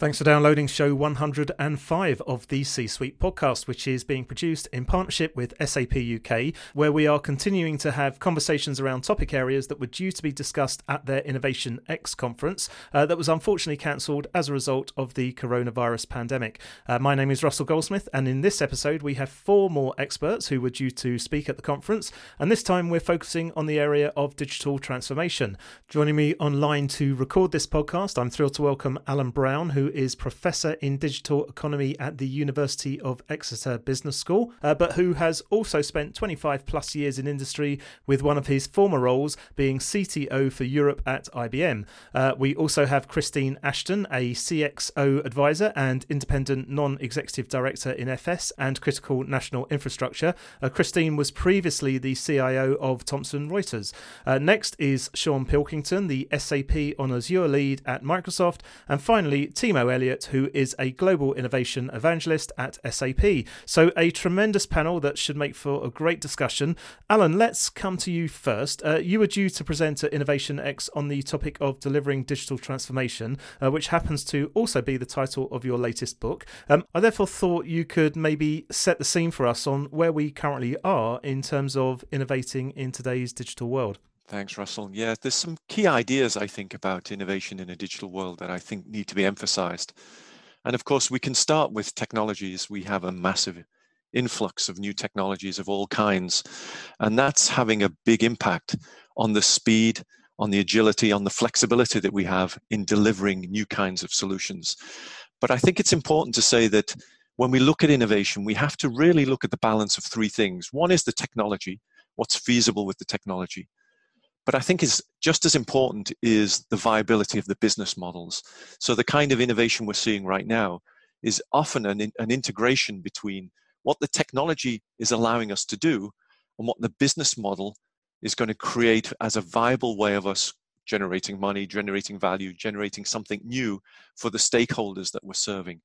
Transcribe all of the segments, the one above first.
Thanks for downloading show 105 of the C Suite podcast, which is being produced in partnership with SAP UK, where we are continuing to have conversations around topic areas that were due to be discussed at their Innovation X conference uh, that was unfortunately cancelled as a result of the coronavirus pandemic. Uh, my name is Russell Goldsmith, and in this episode, we have four more experts who were due to speak at the conference, and this time we're focusing on the area of digital transformation. Joining me online to record this podcast, I'm thrilled to welcome Alan Brown, who is Professor in Digital Economy at the University of Exeter Business School, uh, but who has also spent 25 plus years in industry, with one of his former roles being CTO for Europe at IBM. Uh, we also have Christine Ashton, a CXO advisor and independent non executive director in FS and critical national infrastructure. Uh, Christine was previously the CIO of Thomson Reuters. Uh, next is Sean Pilkington, the SAP on Azure lead at Microsoft. And finally, Timo Elliott, who is a global innovation evangelist at SAP. So, a tremendous panel that should make for a great discussion. Alan, let's come to you first. Uh, you were due to present at Innovation X on the topic of delivering digital transformation, uh, which happens to also be the title of your latest book. Um, I therefore thought you could maybe set the scene for us on where we currently are in terms of innovating in today's digital world. Thanks, Russell. Yeah, there's some key ideas I think about innovation in a digital world that I think need to be emphasized. And of course, we can start with technologies. We have a massive influx of new technologies of all kinds, and that's having a big impact on the speed, on the agility, on the flexibility that we have in delivering new kinds of solutions. But I think it's important to say that when we look at innovation, we have to really look at the balance of three things. One is the technology, what's feasible with the technology. But I think is just as important is the viability of the business models. So the kind of innovation we're seeing right now is often an, an integration between what the technology is allowing us to do and what the business model is going to create as a viable way of us generating money, generating value, generating something new for the stakeholders that we're serving.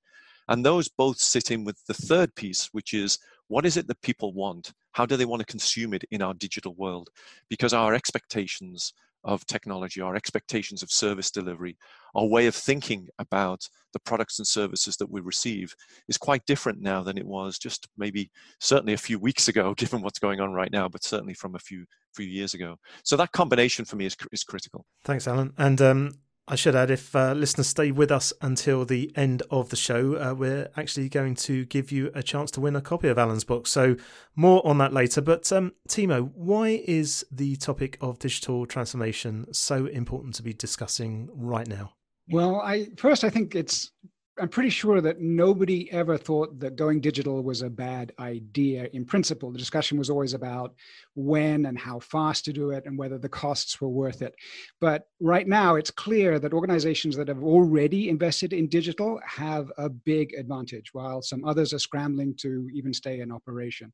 And those both sit in with the third piece, which is what is it that people want? How do they want to consume it in our digital world? Because our expectations of technology, our expectations of service delivery, our way of thinking about the products and services that we receive is quite different now than it was just maybe certainly a few weeks ago, given what's going on right now, but certainly from a few few years ago. So that combination for me is is critical. Thanks, Alan. And um, I should add, if uh, listeners stay with us until the end of the show, uh, we're actually going to give you a chance to win a copy of Alan's book. So, more on that later. But, um, Timo, why is the topic of digital transformation so important to be discussing right now? Well, I first I think it's I'm pretty sure that nobody ever thought that going digital was a bad idea in principle. The discussion was always about when and how fast to do it and whether the costs were worth it. But right now, it's clear that organizations that have already invested in digital have a big advantage, while some others are scrambling to even stay in operation.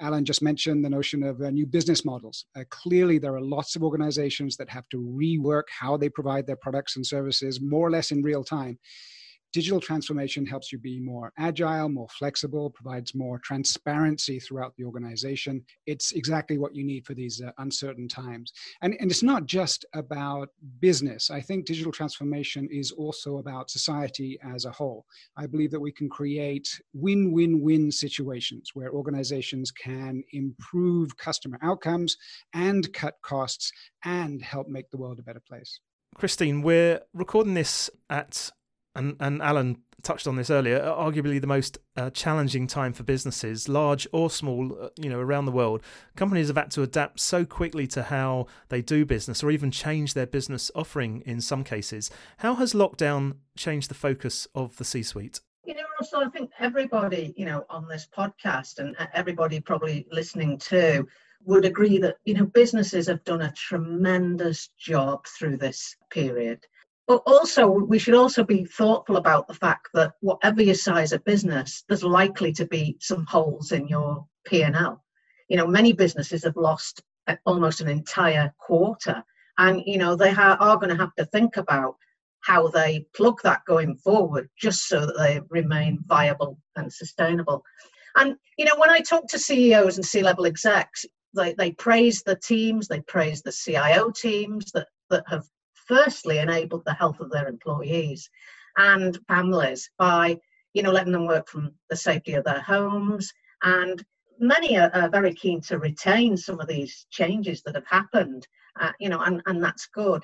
Alan just mentioned the notion of uh, new business models. Uh, clearly, there are lots of organizations that have to rework how they provide their products and services more or less in real time digital transformation helps you be more agile, more flexible, provides more transparency throughout the organization. It's exactly what you need for these uh, uncertain times. And, and it's not just about business. I think digital transformation is also about society as a whole. I believe that we can create win win win situations where organizations can improve customer outcomes and cut costs and help make the world a better place. Christine, we're recording this at and and Alan touched on this earlier, arguably the most uh, challenging time for businesses, large or small, uh, you know, around the world. Companies have had to adapt so quickly to how they do business, or even change their business offering in some cases. How has lockdown changed the focus of the C-suite? You know, also, I think everybody, you know, on this podcast and everybody probably listening too would agree that you know businesses have done a tremendous job through this period but also, we should also be thoughtful about the fact that whatever your size of business, there's likely to be some holes in your P&L. You know, many businesses have lost uh, almost an entire quarter, and you know they are going to have to think about how they plug that going forward, just so that they remain viable and sustainable. And you know, when I talk to CEOs and C-level execs, they, they praise the teams, they praise the CIO teams that that have firstly enabled the health of their employees and families by you know letting them work from the safety of their homes. And many are, are very keen to retain some of these changes that have happened uh, you know and, and that's good.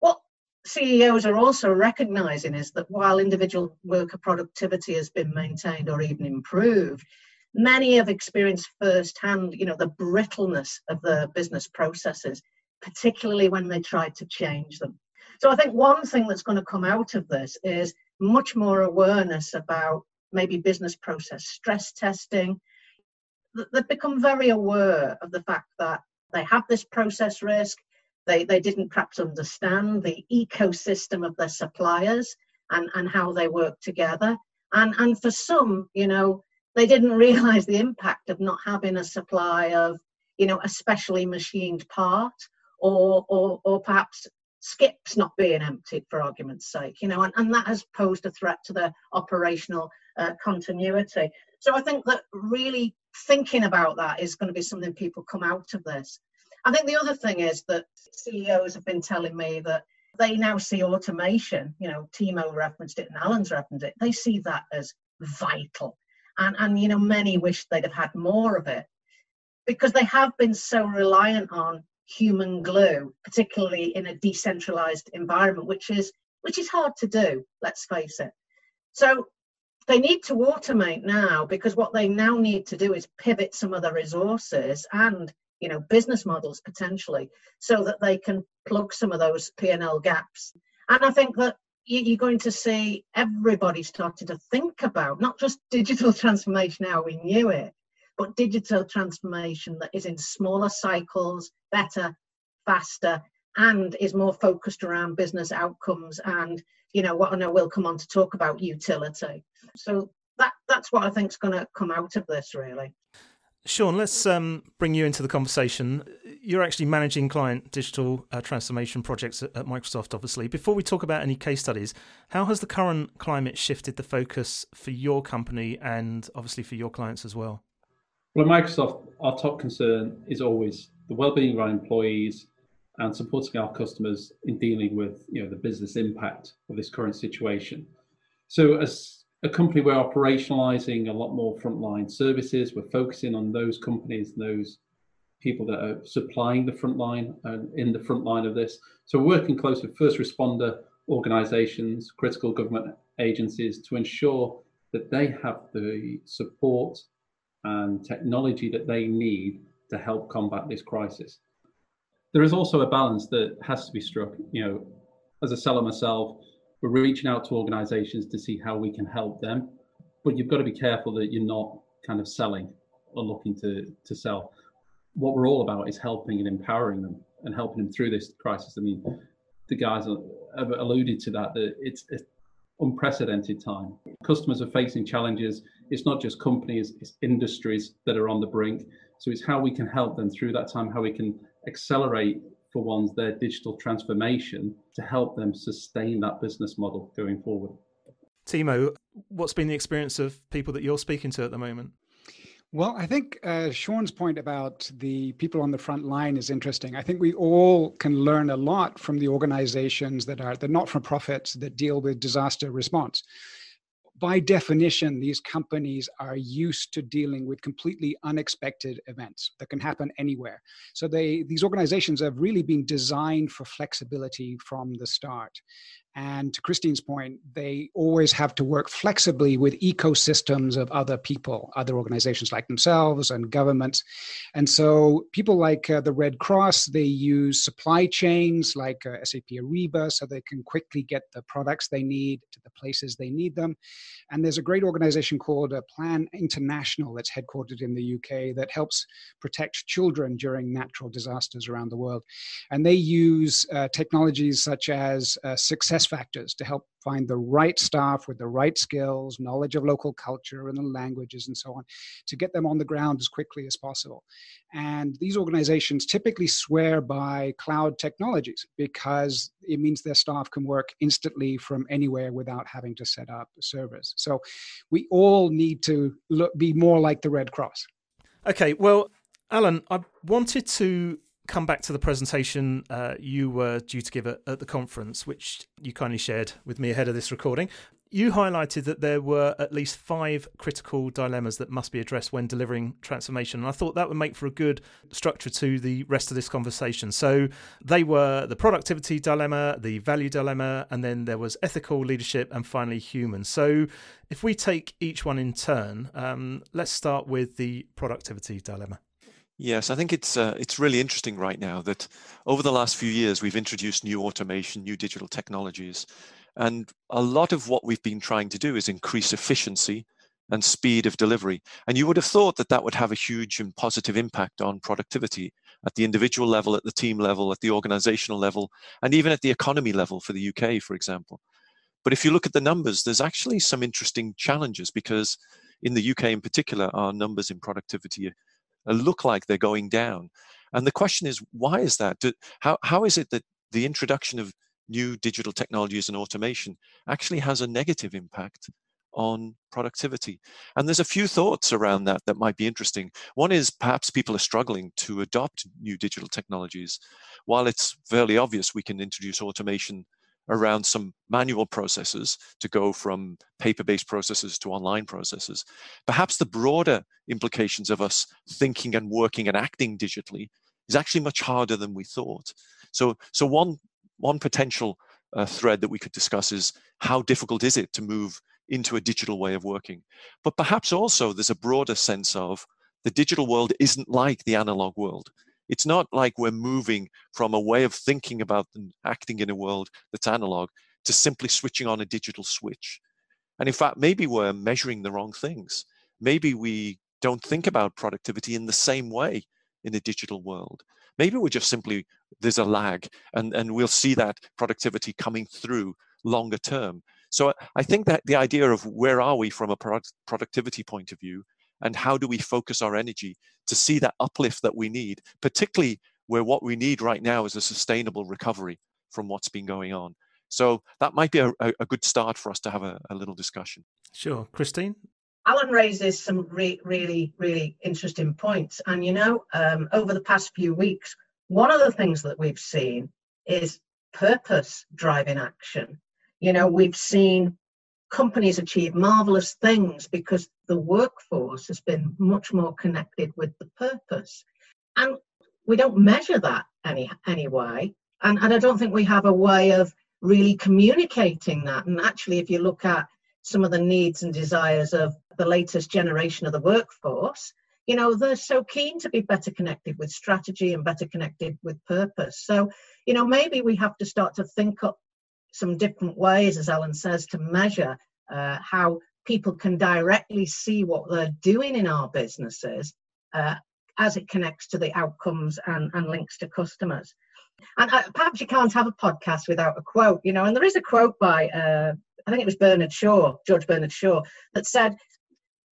What ceos are also recognizing is that while individual worker productivity has been maintained or even improved many have experienced firsthand you know the brittleness of the business processes particularly when they try to change them so I think one thing that's going to come out of this is much more awareness about maybe business process stress testing. They've become very aware of the fact that they have this process risk. They, they didn't perhaps understand the ecosystem of their suppliers and, and how they work together. And, and for some, you know, they didn't realize the impact of not having a supply of, you know, a specially machined part or, or, or perhaps skips not being emptied for argument's sake you know and, and that has posed a threat to the operational uh, continuity. So i think that really thinking about that is going to be something people come out of this. I think the other thing is that ceos have been telling me that they now see automation you know timo referenced it and alan's referenced it they see that as vital. And and you know many wish they'd have had more of it because they have been so reliant on human glue, particularly in a decentralized environment, which is which is hard to do, let's face it. So they need to automate now because what they now need to do is pivot some of the resources and you know business models potentially so that they can plug some of those p&l gaps and i think that you're going to see everybody starting to think about not just digital transformation how we knew it but digital transformation that is in smaller cycles, better, faster, and is more focused around business outcomes and you know what I know we'll come on to talk about utility. So that that's what I think is going to come out of this really. Sean, let's um, bring you into the conversation. You're actually managing client digital uh, transformation projects at, at, Microsoft, obviously. Before we talk about any case studies, how has the current climate shifted the focus for your company and obviously for your clients as well? Well, at Microsoft, our top concern is always the well-being of our employees and supporting our customers in dealing with you know the business impact of this current situation. So as a company, we're operationalizing a lot more frontline services. We're focusing on those companies, those people that are supplying the front line and uh, in the front line of this. So we're working closely with first responder organizations, critical government agencies to ensure that they have the support and technology that they need to help combat this crisis. There is also a balance that has to be struck. You know, as a seller myself, we're reaching out to organizations to see how we can help them, but you've got to be careful that you're not kind of selling or looking to, to sell. What we're all about is helping and empowering them and helping them through this crisis. I mean, the guys have alluded to that, that it's, it's unprecedented time. Customers are facing challenges. It's not just companies, it's industries that are on the brink. So it's how we can help them through that time, how we can accelerate for ones their digital transformation to help them sustain that business model going forward. Timo, what's been the experience of people that you're speaking to at the moment? Well, I think uh, Sean's point about the people on the front line is interesting. I think we all can learn a lot from the organizations that are the not-for-profits that deal with disaster response by definition, these companies are used to dealing with completely unexpected events that can happen anywhere. So they these organizations have really been designed for flexibility from the start. And to Christine's point, they always have to work flexibly with ecosystems of other people, other organizations like themselves and governments. And so people like uh, the Red Cross, they use supply chains like uh, SAP Ariba so they can quickly get the products they need to the places they need them. And there's a great organization called uh, Plan International that's headquartered in the UK that helps protect children during natural disasters around the world. And they use uh, technologies such as uh, success SuccessFactors to help find the right staff with the right skills, knowledge of local culture and the languages and so on, to get them on the ground as quickly as possible. And these organizations typically swear by cloud technologies because it means their staff can work instantly from anywhere without having to set up servers. So we all need to look, be more like the Red Cross. Okay, well, Alan, I wanted to come back to the presentation uh, you were due to give at, at the conference, which you kindly shared with me ahead of this recording. You highlighted that there were at least five critical dilemmas that must be addressed when delivering transformation. And I thought that would make for a good structure to the rest of this conversation. So they were the productivity dilemma, the value dilemma, and then there was ethical leadership, and finally human. So if we take each one in turn, um, let's start with the productivity dilemma. Yes, I think it's uh, it's really interesting right now that over the last few years we've introduced new automation, new digital technologies, and a lot of what we've been trying to do is increase efficiency and speed of delivery. And you would have thought that that would have a huge and positive impact on productivity at the individual level, at the team level, at the organizational level, and even at the economy level for the UK, for example. But if you look at the numbers, there's actually some interesting challenges because in the UK in particular, our numbers in productivity look like they're going down. And the question is, why is that? How, how is it that the introduction of new digital technologies and automation actually has a negative impact on productivity. And there's a few thoughts around that that might be interesting. One is perhaps people are struggling to adopt new digital technologies. While it's fairly obvious we can introduce automation around some manual processes to go from paper based processes to online processes, perhaps the broader implications of us thinking and working and acting digitally is actually much harder than we thought. So, so one one potential uh, thread that we could discuss is how difficult is it to move into a digital way of working? But perhaps also there's a broader sense of the digital world isn't like the analog world. It's not like we're moving from a way of thinking about and acting in a world that's analog to simply switching on a digital switch. And in fact, maybe we're measuring the wrong things. Maybe we don't think about productivity in the same way in a digital world. Maybe we're just simply, there's a lag and, and we'll see that productivity coming through longer term. So I think that the idea of where are we from a product, productivity point of view and how do we focus our energy to see that uplift that we need, particularly where what we need right now is a sustainable recovery from what's been going on. So that might be a, a good start for us to have a, a little discussion. Sure. Christine? Alan raises some re- really, really interesting points. And, you know, um, over the past few weeks, one of the things that we've seen is purpose driving action. You know, we've seen companies achieve marvelous things because the workforce has been much more connected with the purpose. And we don't measure that any anyway. And, and I don't think we have a way of really communicating that. And actually, if you look at some of the needs and desires of the latest generation of the workforce, you know, they're so keen to be better connected with strategy and better connected with purpose. So, you know, maybe we have to start to think up some different ways, as Alan says, to measure uh, how people can directly see what they're doing in our businesses uh, as it connects to the outcomes and, and links to customers. And uh, perhaps you can't have a podcast without a quote, you know, and there is a quote by uh, I think it was Bernard Shaw, George Bernard Shaw, that said,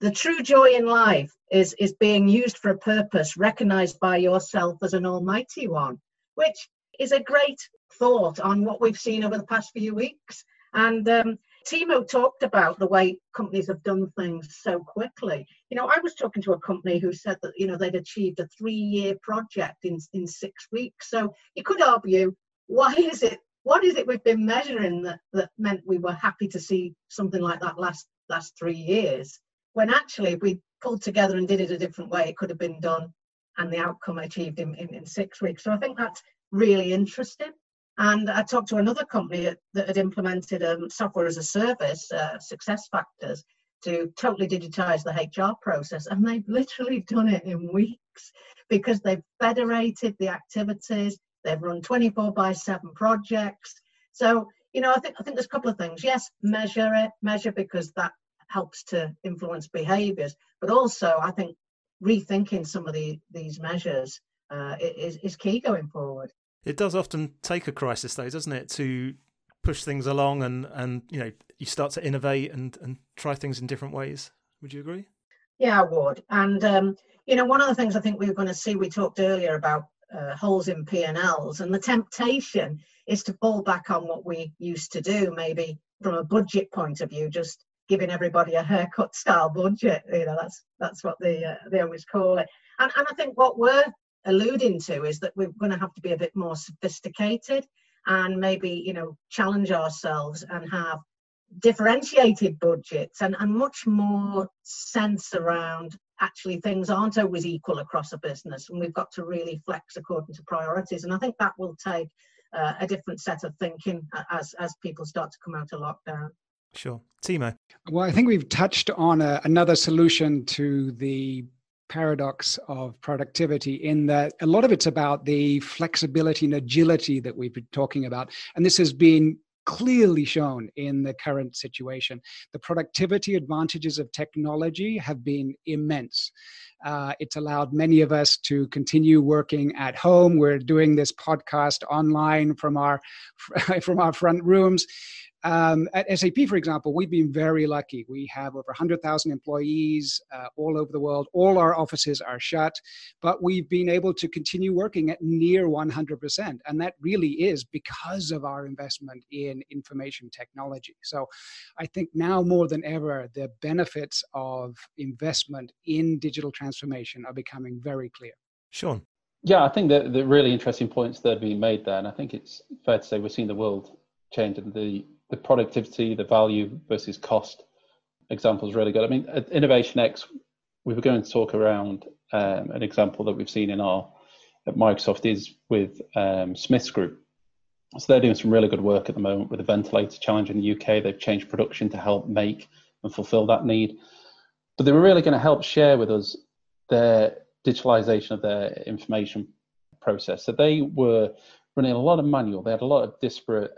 the true joy in life is, is being used for a purpose recognized by yourself as an almighty one, which is a great thought on what we've seen over the past few weeks. And um, Timo talked about the way companies have done things so quickly. You know, I was talking to a company who said that, you know, they'd achieved a three year project in, in six weeks. So you could argue, why is it what is it we've been measuring that, that meant we were happy to see something like that last last three years when actually if we pulled together and did it a different way it could have been done and the outcome achieved in, in, in six weeks so i think that's really interesting and i talked to another company that, had implemented um, software as a service uh, SuccessFactors to totally digitize the hr process and they've literally done it in weeks because they've federated the activities They've run 24 by 7 projects. So, you know, I think I think there's a couple of things. Yes, measure it, measure because that helps to influence behaviors, but also I think rethinking some of the, these measures uh, is, is key going forward. It does often take a crisis, though, doesn't it, to push things along and, and you know, you start to innovate and, and try things in different ways. Would you agree? Yeah, I would. And, um, you know, one of the things I think we are going to see, we talked earlier about uh, holes in P&Ls. And the temptation is to fall back on what we used to do, maybe from a budget point of view, just giving everybody a haircut style budget. You know, that's that's what they uh, they always call it. And and I think what we're alluding to is that we're going to have to be a bit more sophisticated and maybe you know challenge ourselves and have differentiated budgets and, and much more sense around actually things aren't always equal across a business and we've got to really flex according to priorities. And i think that will take uh, a different set of thinking as as people start to come out of lockdown. Sure. Timo? Well i think we've touched on a, another solution to the paradox of productivity in that a lot of it's about the flexibility and agility that we've been talking about and this has been clearly shown in the current situation. The productivity advantages of technology have been immense. Uh, it's allowed many of us to continue working at home. We're doing this podcast online from our from our front rooms. Um, at SAP, for example, we've been very lucky. We have over 100,000 employees uh, all over the world. All our offices are shut, but we've been able to continue working at near 100%. And that really is because of our investment in information technology. So I think now more than ever, the benefits of investment in digital transformation are becoming very clear. Sean. Yeah, I think that the really interesting points that are being made there, and I think it's fair to say we're seeing the world change and the the productivity, the value versus cost example is really good. I mean, at Innovation X, we were going to talk around um, an example that we've seen in our at Microsoft is with um, Smiths Group. So they're doing some really good work at the moment with the ventilator challenge in the UK. They've changed production to help make and fulfill that need. But they were really going to help share with us their digitalization of their information process. So they were running a lot of manual. They had a lot of disparate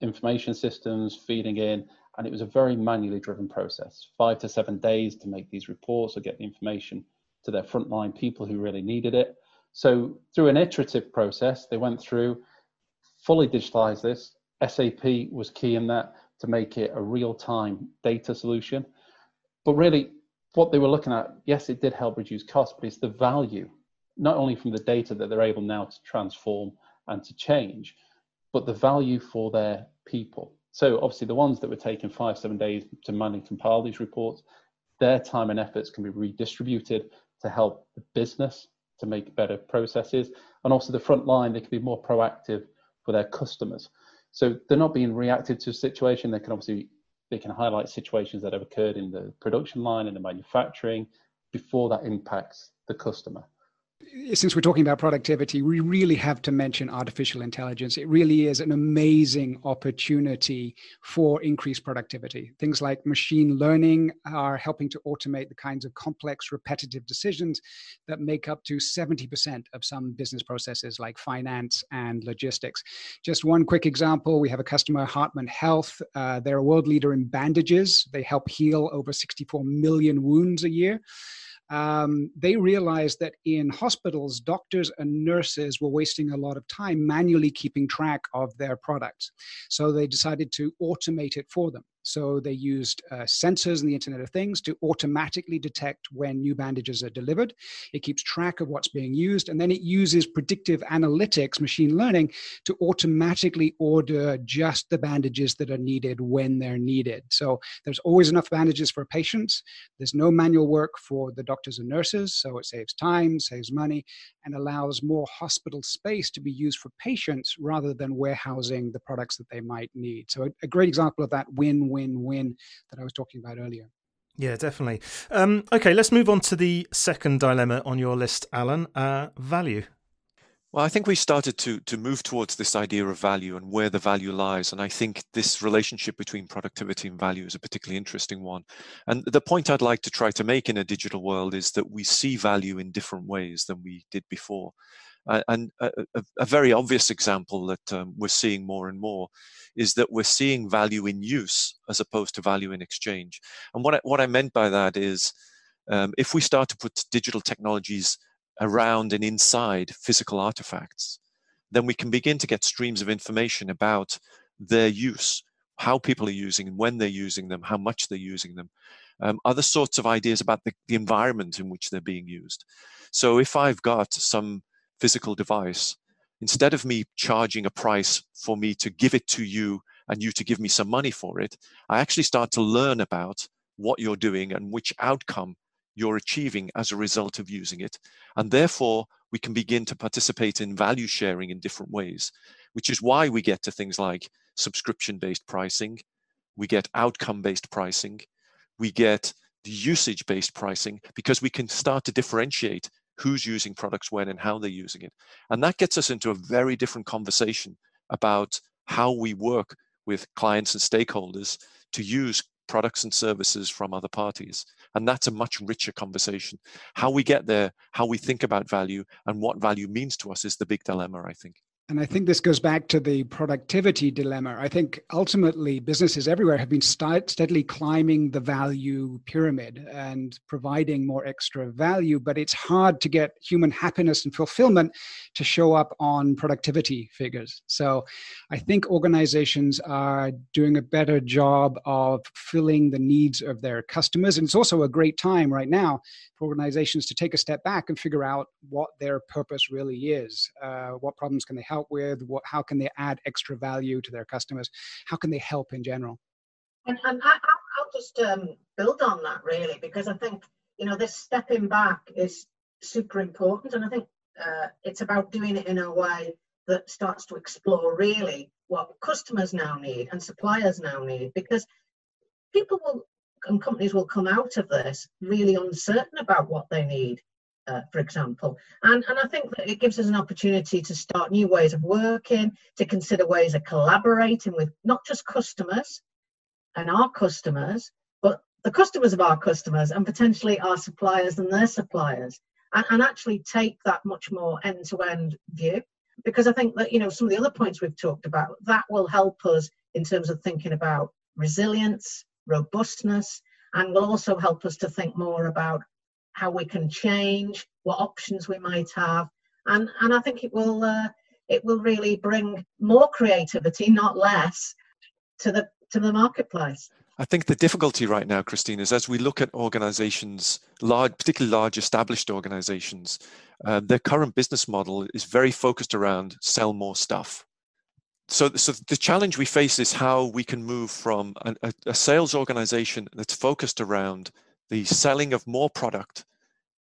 information systems feeding in, and it was a very manually driven process. Five to seven days to make these reports or get the information to their frontline people who really needed it. So through an iterative process, they went through, fully digitalized this. SAP was key in that to make it a real-time data solution. But really, what they were looking at, yes, it did help reduce costs, but it's the value, not only from the data that they're able now to transform and to change, but the value for their people. So obviously the ones that were taking five, seven days to manually compile these reports, their time and efforts can be redistributed to help the business to make better processes. And also the front line, they can be more proactive for their customers. So they're not being reactive to a situation. They can obviously they can highlight situations that have occurred in the production line and the manufacturing before that impacts the customer since we're talking about productivity, we really have to mention artificial intelligence. It really is an amazing opportunity for increased productivity. Things like machine learning are helping to automate the kinds of complex, repetitive decisions that make up to 70% of some business processes like finance and logistics. Just one quick example we have a customer, Hartmann Health. Uh, they're a world leader in bandages, they help heal over 64 million wounds a year um, they realized that in hospitals, doctors and nurses were wasting a lot of time manually keeping track of their products. So they decided to automate it for them. So they used uh, sensors and the Internet of Things to automatically detect when new bandages are delivered. It keeps track of what's being used, and then it uses predictive analytics, machine learning, to automatically order just the bandages that are needed when they're needed. So there's always enough bandages for patients. There's no manual work for the doctors and nurses, so it saves time, saves money, and allows more hospital space to be used for patients rather than warehousing the products that they might need. So a, a great example of that win win win that I was talking about earlier. Yeah, definitely. Um, okay, let's move on to the second dilemma on your list, Alan uh, value. Well, I think we started to to move towards this idea of value and where the value lies, and I think this relationship between productivity and value is a particularly interesting one. And the point I'd like to try to make in a digital world is that we see value in different ways than we did before. And a, a, a, very obvious example that um, we're seeing more and more is that we're seeing value in use as opposed to value in exchange. And what I, what I meant by that is um, if we start to put digital technologies around and inside physical artifacts, then we can begin to get streams of information about their use, how people are using and when they're using them, how much they're using them, um, other sorts of ideas about the, the environment in which they're being used. So if I've got some physical device, instead of me charging a price for me to give it to you and you to give me some money for it, I actually start to learn about what you're doing and which outcome you're achieving as a result of using it. And therefore, we can begin to participate in value sharing in different ways, which is why we get to things like subscription based pricing, we get outcome based pricing, we get usage based pricing, because we can start to differentiate who's using products when and how they're using it. And that gets us into a very different conversation about how we work with clients and stakeholders to use products and services from other parties. And that's a much richer conversation. How we get there, how we think about value, and what value means to us is the big dilemma, I think. And I think this goes back to the productivity dilemma. I think ultimately businesses everywhere have been st- steadily climbing the value pyramid and providing more extra value, but it's hard to get human happiness and fulfillment to show up on productivity figures. So I think organizations are doing a better job of filling the needs of their customers. And it's also a great time right now for organizations to take a step back and figure out what their purpose really is. Uh, what problems can they help with? What, how can they add extra value to their customers? How can they help in general? And, and I, will just um, build on that really, because I think, you know, this stepping back is super important. And I think uh, it's about doing it in a way that starts to explore really what customers now need and suppliers now need, because people will and companies will come out of this really uncertain about what they need, uh, for example. And, and I think that it gives us an opportunity to start new ways of working, to consider ways of collaborating with not just customers and our customers, but the customers of our customers and potentially our suppliers and their suppliers, and, and actually take that much more end to end view. Because I think that, you know, some of the other points we've talked about, that will help us in terms of thinking about resilience, robustness, and will also help us to think more about how we can change, what options we might have, and and I think it will uh, it will really bring more creativity, not less, to the to the marketplace. I think the difficulty right now, Christine, is as we look at organizations, large, particularly large established organizations, uh, their current business model is very focused around sell more stuff so, so the challenge we face is how we can move from a, a, sales organization that's focused around the selling of more product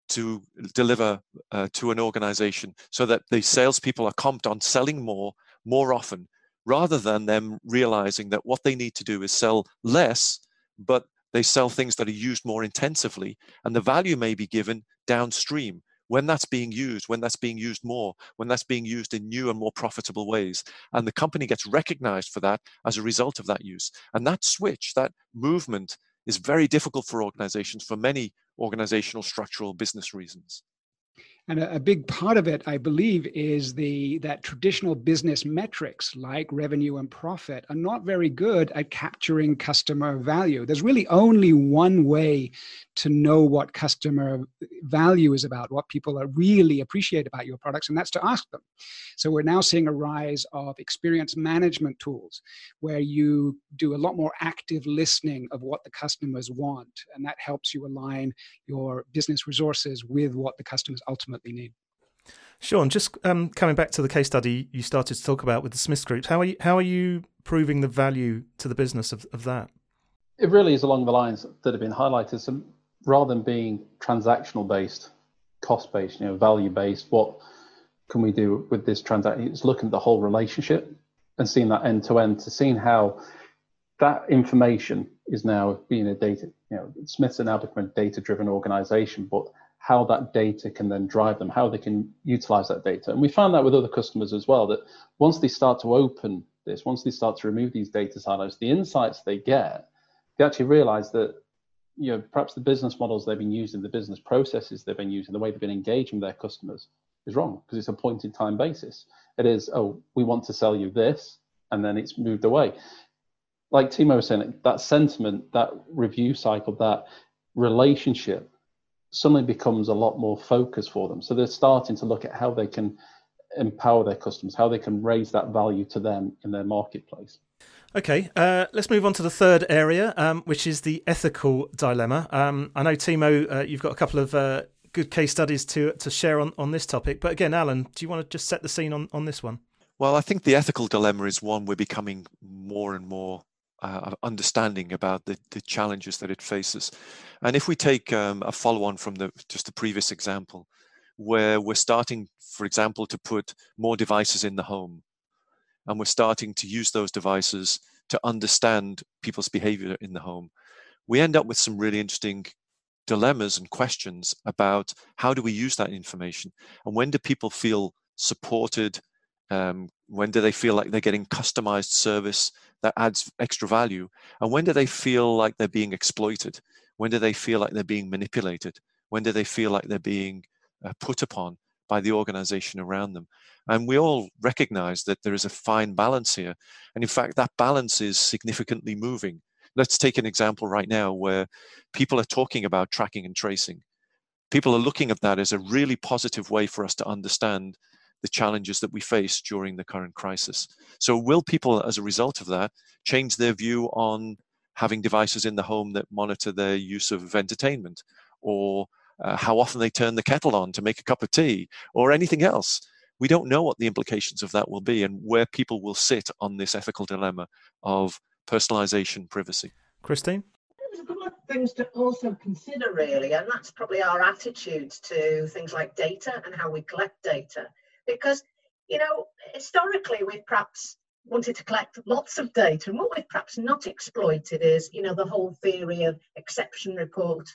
to deliver uh, to an organization so that the salespeople are comped on selling more, more often, rather than them realizing that what they need to do is sell less, but they sell things that are used more intensively, and the value may be given downstream when that's being used, when that's being used more, when that's being used in new and more profitable ways. And the company gets recognized for that as a result of that use. And that switch, that movement, is very difficult for organizations for many organizational structural business reasons. And a, a, big part of it, I believe, is the that traditional business metrics like revenue and profit are not very good at capturing customer value. There's really only one way to know what customer value is about, what people are really appreciate about your products, and that's to ask them. So we're now seeing a rise of experience management tools where you do a lot more active listening of what the customers want, and that helps you align your business resources with what the customers ultimately ultimately need. Sean, just um, coming back to the case study you started to talk about with the Smith Group, how are you, how are you proving the value to the business of, of that? It really is along the lines that have been highlighted. So rather than being transactional based, cost based, you know, value based, what can we do with this transaction? It's looking at the whole relationship and seeing that end to end to seeing how that information is now being a data, you know, Smith's now become a data driven organization, but how that data can then drive them, how they can utilize that data. And we found that with other customers as well, that once they start to open this, once they start to remove these data silos, the insights they get, they actually realize that you know perhaps the business models they've been using, the business processes they've been using, the way they've been engaging their customers is wrong because it's a point in time basis. It is, oh, we want to sell you this, and then it's moved away. Like Timo was saying, that sentiment, that review cycle, that relationship suddenly becomes a lot more focus for them. So they're starting to look at how they can empower their customers, how they can raise that value to them in their marketplace. Okay, uh, let's move on to the third area, um, which is the ethical dilemma. Um, I know, Timo, uh, you've got a couple of uh, good case studies to to share on, on this topic. But again, Alan, do you want to just set the scene on, on this one? Well, I think the ethical dilemma is one we're becoming more and more uh, understanding about the, the challenges that it faces. And if we take um, a follow on from the just the previous example, where we're starting, for example, to put more devices in the home. And we're starting to use those devices to understand people's behavior in the home. We end up with some really interesting dilemmas and questions about how do we use that information and when do people feel supported um, when do they feel like they're getting customized service that adds extra value? And when do they feel like they're being exploited? When do they feel like they're being manipulated? When do they feel like they're being uh, put upon by the organization around them? And we all recognize that there is a fine balance here. And in fact that balance is significantly moving. Let's take an example right now where people are talking about tracking and tracing. People are looking at that as a really positive way for us to understand the challenges that we face during the current crisis. So, will people, as a result of that, change their view on having devices in the home that monitor their use of entertainment, or uh, how often they turn the kettle on to make a cup of tea, or anything else? We don't know what the implications of that will be and where people will sit on this ethical dilemma of personalization, privacy. Christine? There's a couple of things to also consider, really, and that's probably our attitude to things like data and how we collect data because you know historically we've perhaps wanted to collect lots of data and what we've perhaps not exploited is you know the whole theory of exception report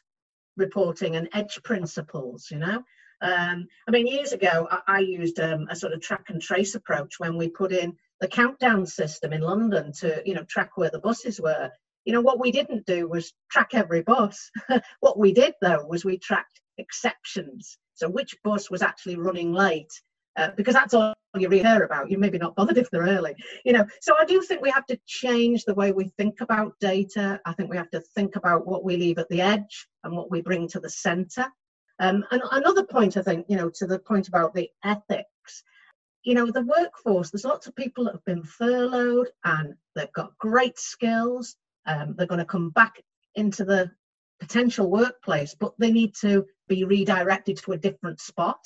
reporting and edge principles you know? Um, i mean years ago i, I used um, a sort of track and trace approach when we put in the countdown system in london to you know track where the buses were. You know what we didn't do was track every bus. What we did though was we tracked exceptions. So which bus was actually running late uh, because that's all you really hear about. You're maybe not bothered if they're early, you know. So I do think we have to change the way we think about data. I think we have to think about what we leave at the edge and what we bring to the centre. Um, and another point, I think, you know, to the point about the ethics, you know, the workforce. There's lots of people that have been furloughed and they've got great skills. Um, they're going to come back into the potential workplace, but they need to be redirected to a different spot.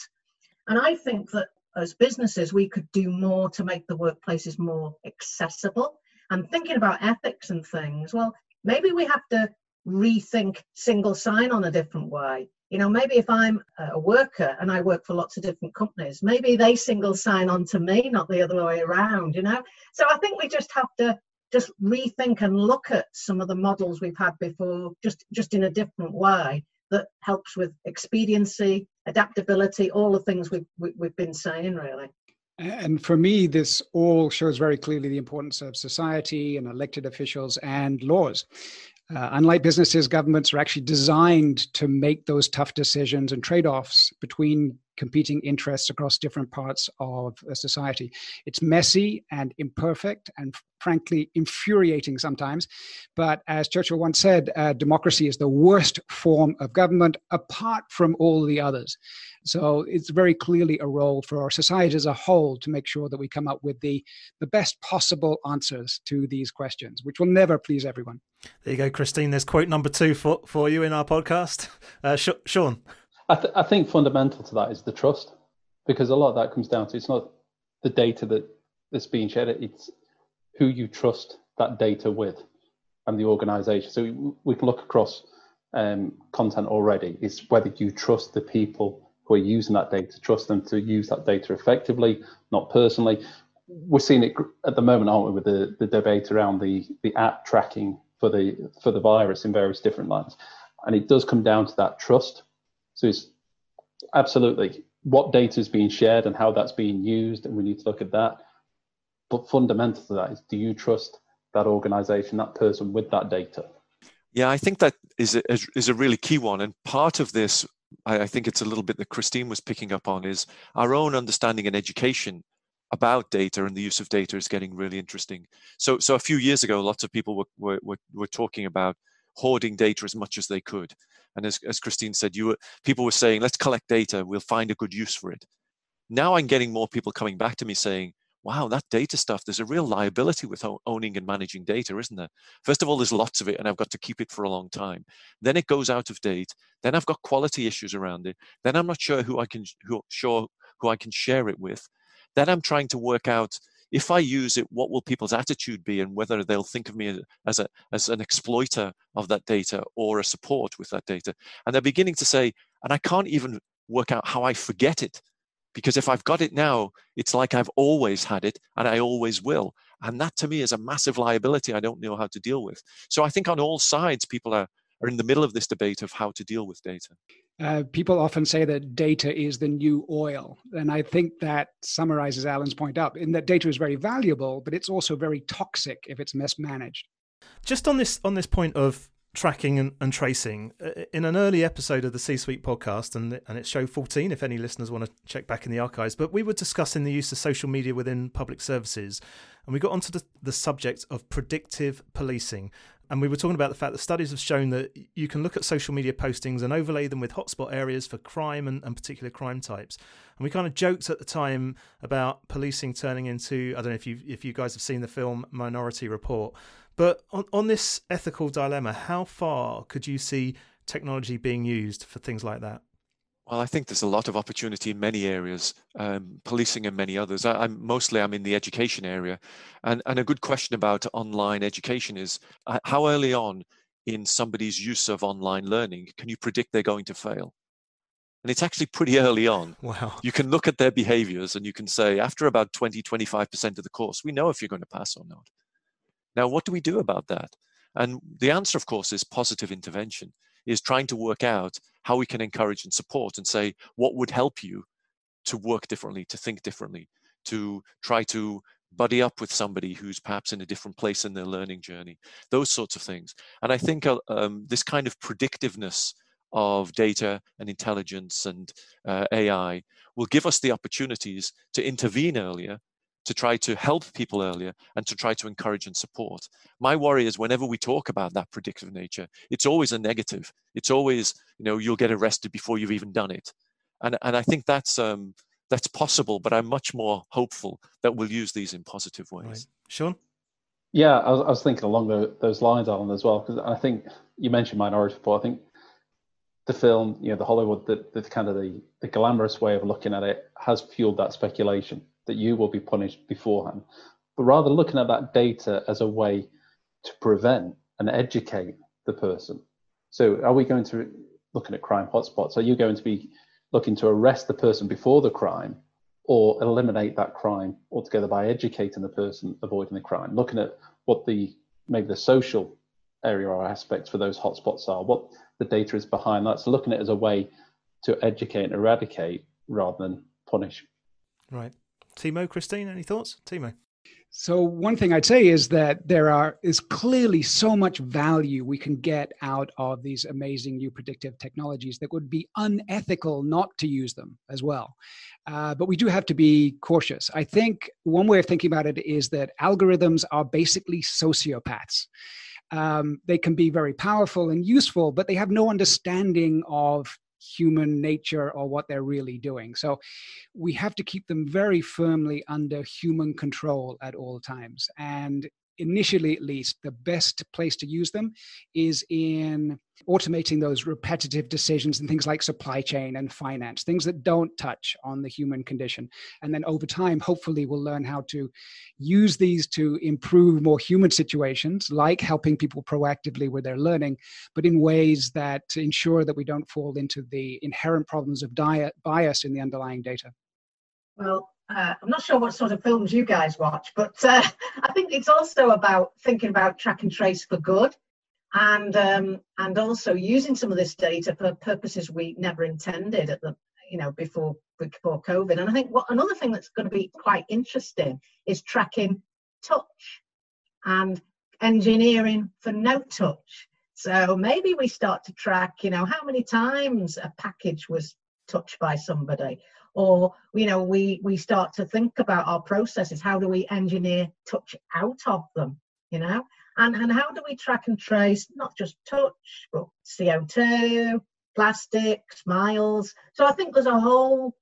And I think that as businesses, we could do more to make the workplaces more accessible. And thinking about ethics and things, well, maybe we have to rethink single sign on a different way. You know, maybe if I'm a worker and I work for lots of different companies, maybe they single sign on to me, not the other way around, you know? So I think we just have to just rethink and look at some of the models we've had before, just just in a different way that helps with expediency, adaptability, all the things we've, we've been saying, really. And for me, this all shows very clearly the importance of society and elected officials and laws. Uh, unlike businesses, governments are actually designed to make those tough decisions and trade offs between competing interests across different parts of a society. It's messy and imperfect and frankly infuriating sometimes. But as Churchill once said, uh, democracy is the worst form of government apart from all the others. So it's very clearly a role for our society as a whole to make sure that we come up with the, the best possible answers to these questions, which will never please everyone. There you go, Christine. There's quote number two for, for you in our podcast. Uh, Sean. I, th- I think fundamental to that is the trust, because a lot of that comes down to it's not the data that that's being shared; it's who you trust that data with, and the organisation. So we, we, can look across um, content already. It's whether you trust the people who are using that data, trust them to use that data effectively, not personally. We're seeing it at the moment, aren't we, with the, the debate around the, the app tracking for the for the virus in various different lines, and it does come down to that trust so it's absolutely what data is being shared and how that's being used, and we need to look at that. But fundamental to that is do you trust that organization, that person with that data? Yeah, I think that is a, is a really key one. And part of this, I think it's a little bit that Christine was picking up on, is our own understanding and education about data and the use of data is getting really interesting. So, so a few years ago, lots of people were, were, were, were talking about hoarding data as much as they could. And as, as Christine said, you were, people were saying, let's collect data, we'll find a good use for it. Now I'm getting more people coming back to me saying, wow, that data stuff, there's a real liability with owning and managing data, isn't there? First of all, there's lots of it and I've got to keep it for a long time. Then it goes out of date. Then I've got quality issues around it. Then I'm not sure who I can, who, sure who I can share it with. Then I'm trying to work out if I use it, what will people's attitude be, and whether they'll think of me as a as an exploiter of that data or a support with that data? And they're beginning to say, and I can't even work out how I forget it. Because if I've got it now, it's like I've always had it and I always will. And that to me is a massive liability I don't know how to deal with. So I think on all sides, people are, are in the middle of this debate of how to deal with data. Uh, people often say that data is the new oil. And I think that summarizes Alan's point up in that data is very valuable, but it's also very toxic if it's mismanaged. Just on this on this point of tracking and, and, tracing. Uh, in an early episode of the C Suite podcast, and, and it's show 14 if any listeners want to check back in the archives, but we were discussing the use of social media within public services. And we got onto the, the subject of predictive policing. And we were talking about the fact that studies have shown that you can look at social media postings and overlay them with hotspot areas for crime and, and particular crime types. And we kind of joked at the time about policing turning into I don't know if you if you guys have seen the film Minority Report, but on, on this ethical dilemma, how far could you see technology being used for things like that? Well, I think there's a lot of opportunity in many areas, um, policing and many others. I, am mostly I'm in the education area, and and a good question about online education is uh, how early on in somebody's use of online learning can you predict they're going to fail? And it's actually pretty early on. Wow. You can look at their behaviors and you can say after about 20, 25% of the course, we know if you're going to pass or not. Now, what do we do about that? And the answer, of course, is positive intervention, is trying to work out how we can encourage and support and say, what would help you to work differently, to think differently, to try to buddy up with somebody who's perhaps in a different place in their learning journey, those sorts of things. And I think uh, um, this kind of predictiveness of data and intelligence and uh, AI will give us the opportunities to intervene earlier to try to help people earlier and to try to encourage and support. My worry is whenever we talk about that predictive nature, it's always a negative. It's always, you know, you'll get arrested before you've even done it. And, and I think that's, um, that's possible, but I'm much more hopeful that we'll use these in positive ways. Right. Sean? Yeah, I was, I was thinking along the, those lines, Alan, as well, because I think you mentioned Minority Report. I think the film, you know, the Hollywood, the, the kind of the, the glamorous way of looking at it has fueled that speculation that you will be punished beforehand, but rather looking at that data as a way to prevent and educate the person. So, are we going to looking at crime hotspots? Are you going to be looking to arrest the person before the crime, or eliminate that crime altogether by educating the person avoiding the crime? Looking at what the maybe the social area or aspects for those hotspots are, what the data is behind that. So, looking at it as a way to educate and eradicate rather than punish. Right. Timo, Christine, any thoughts? Timo. So one thing I'd say is that there are is clearly so much value we can get out of these amazing new predictive technologies that would be unethical not to use them as well. Uh, but we do have to be cautious. I think one way of thinking about it is that algorithms are basically sociopaths. Um, they can be very powerful and useful, but they have no understanding of human nature or what they're really doing. So we have to keep them very firmly under human control at all times. And initially at least, the best place to use them is in automating those repetitive decisions and things like supply chain and finance, things that don't touch on the human condition. And then over time, hopefully, we'll learn how to use these to improve more human situations, like helping people proactively with their learning, but in ways that ensure that we don't fall into the inherent problems of diet bias in the underlying data. Well, uh, I'm not sure what sort of films you guys watch, but uh, I think it's also about thinking about track and trace for good, and um, and also using some of this data for purposes we never intended at the you know before before COVID. And I think what another thing that's going to be quite interesting is tracking touch and engineering for no touch. So maybe we start to track, you know, how many times a package was touched by somebody or you know we we start to think about our processes. How do we engineer touch out of them you know? And and how do we track and trace not just touch but co2 plastics miles? So i think there's a whole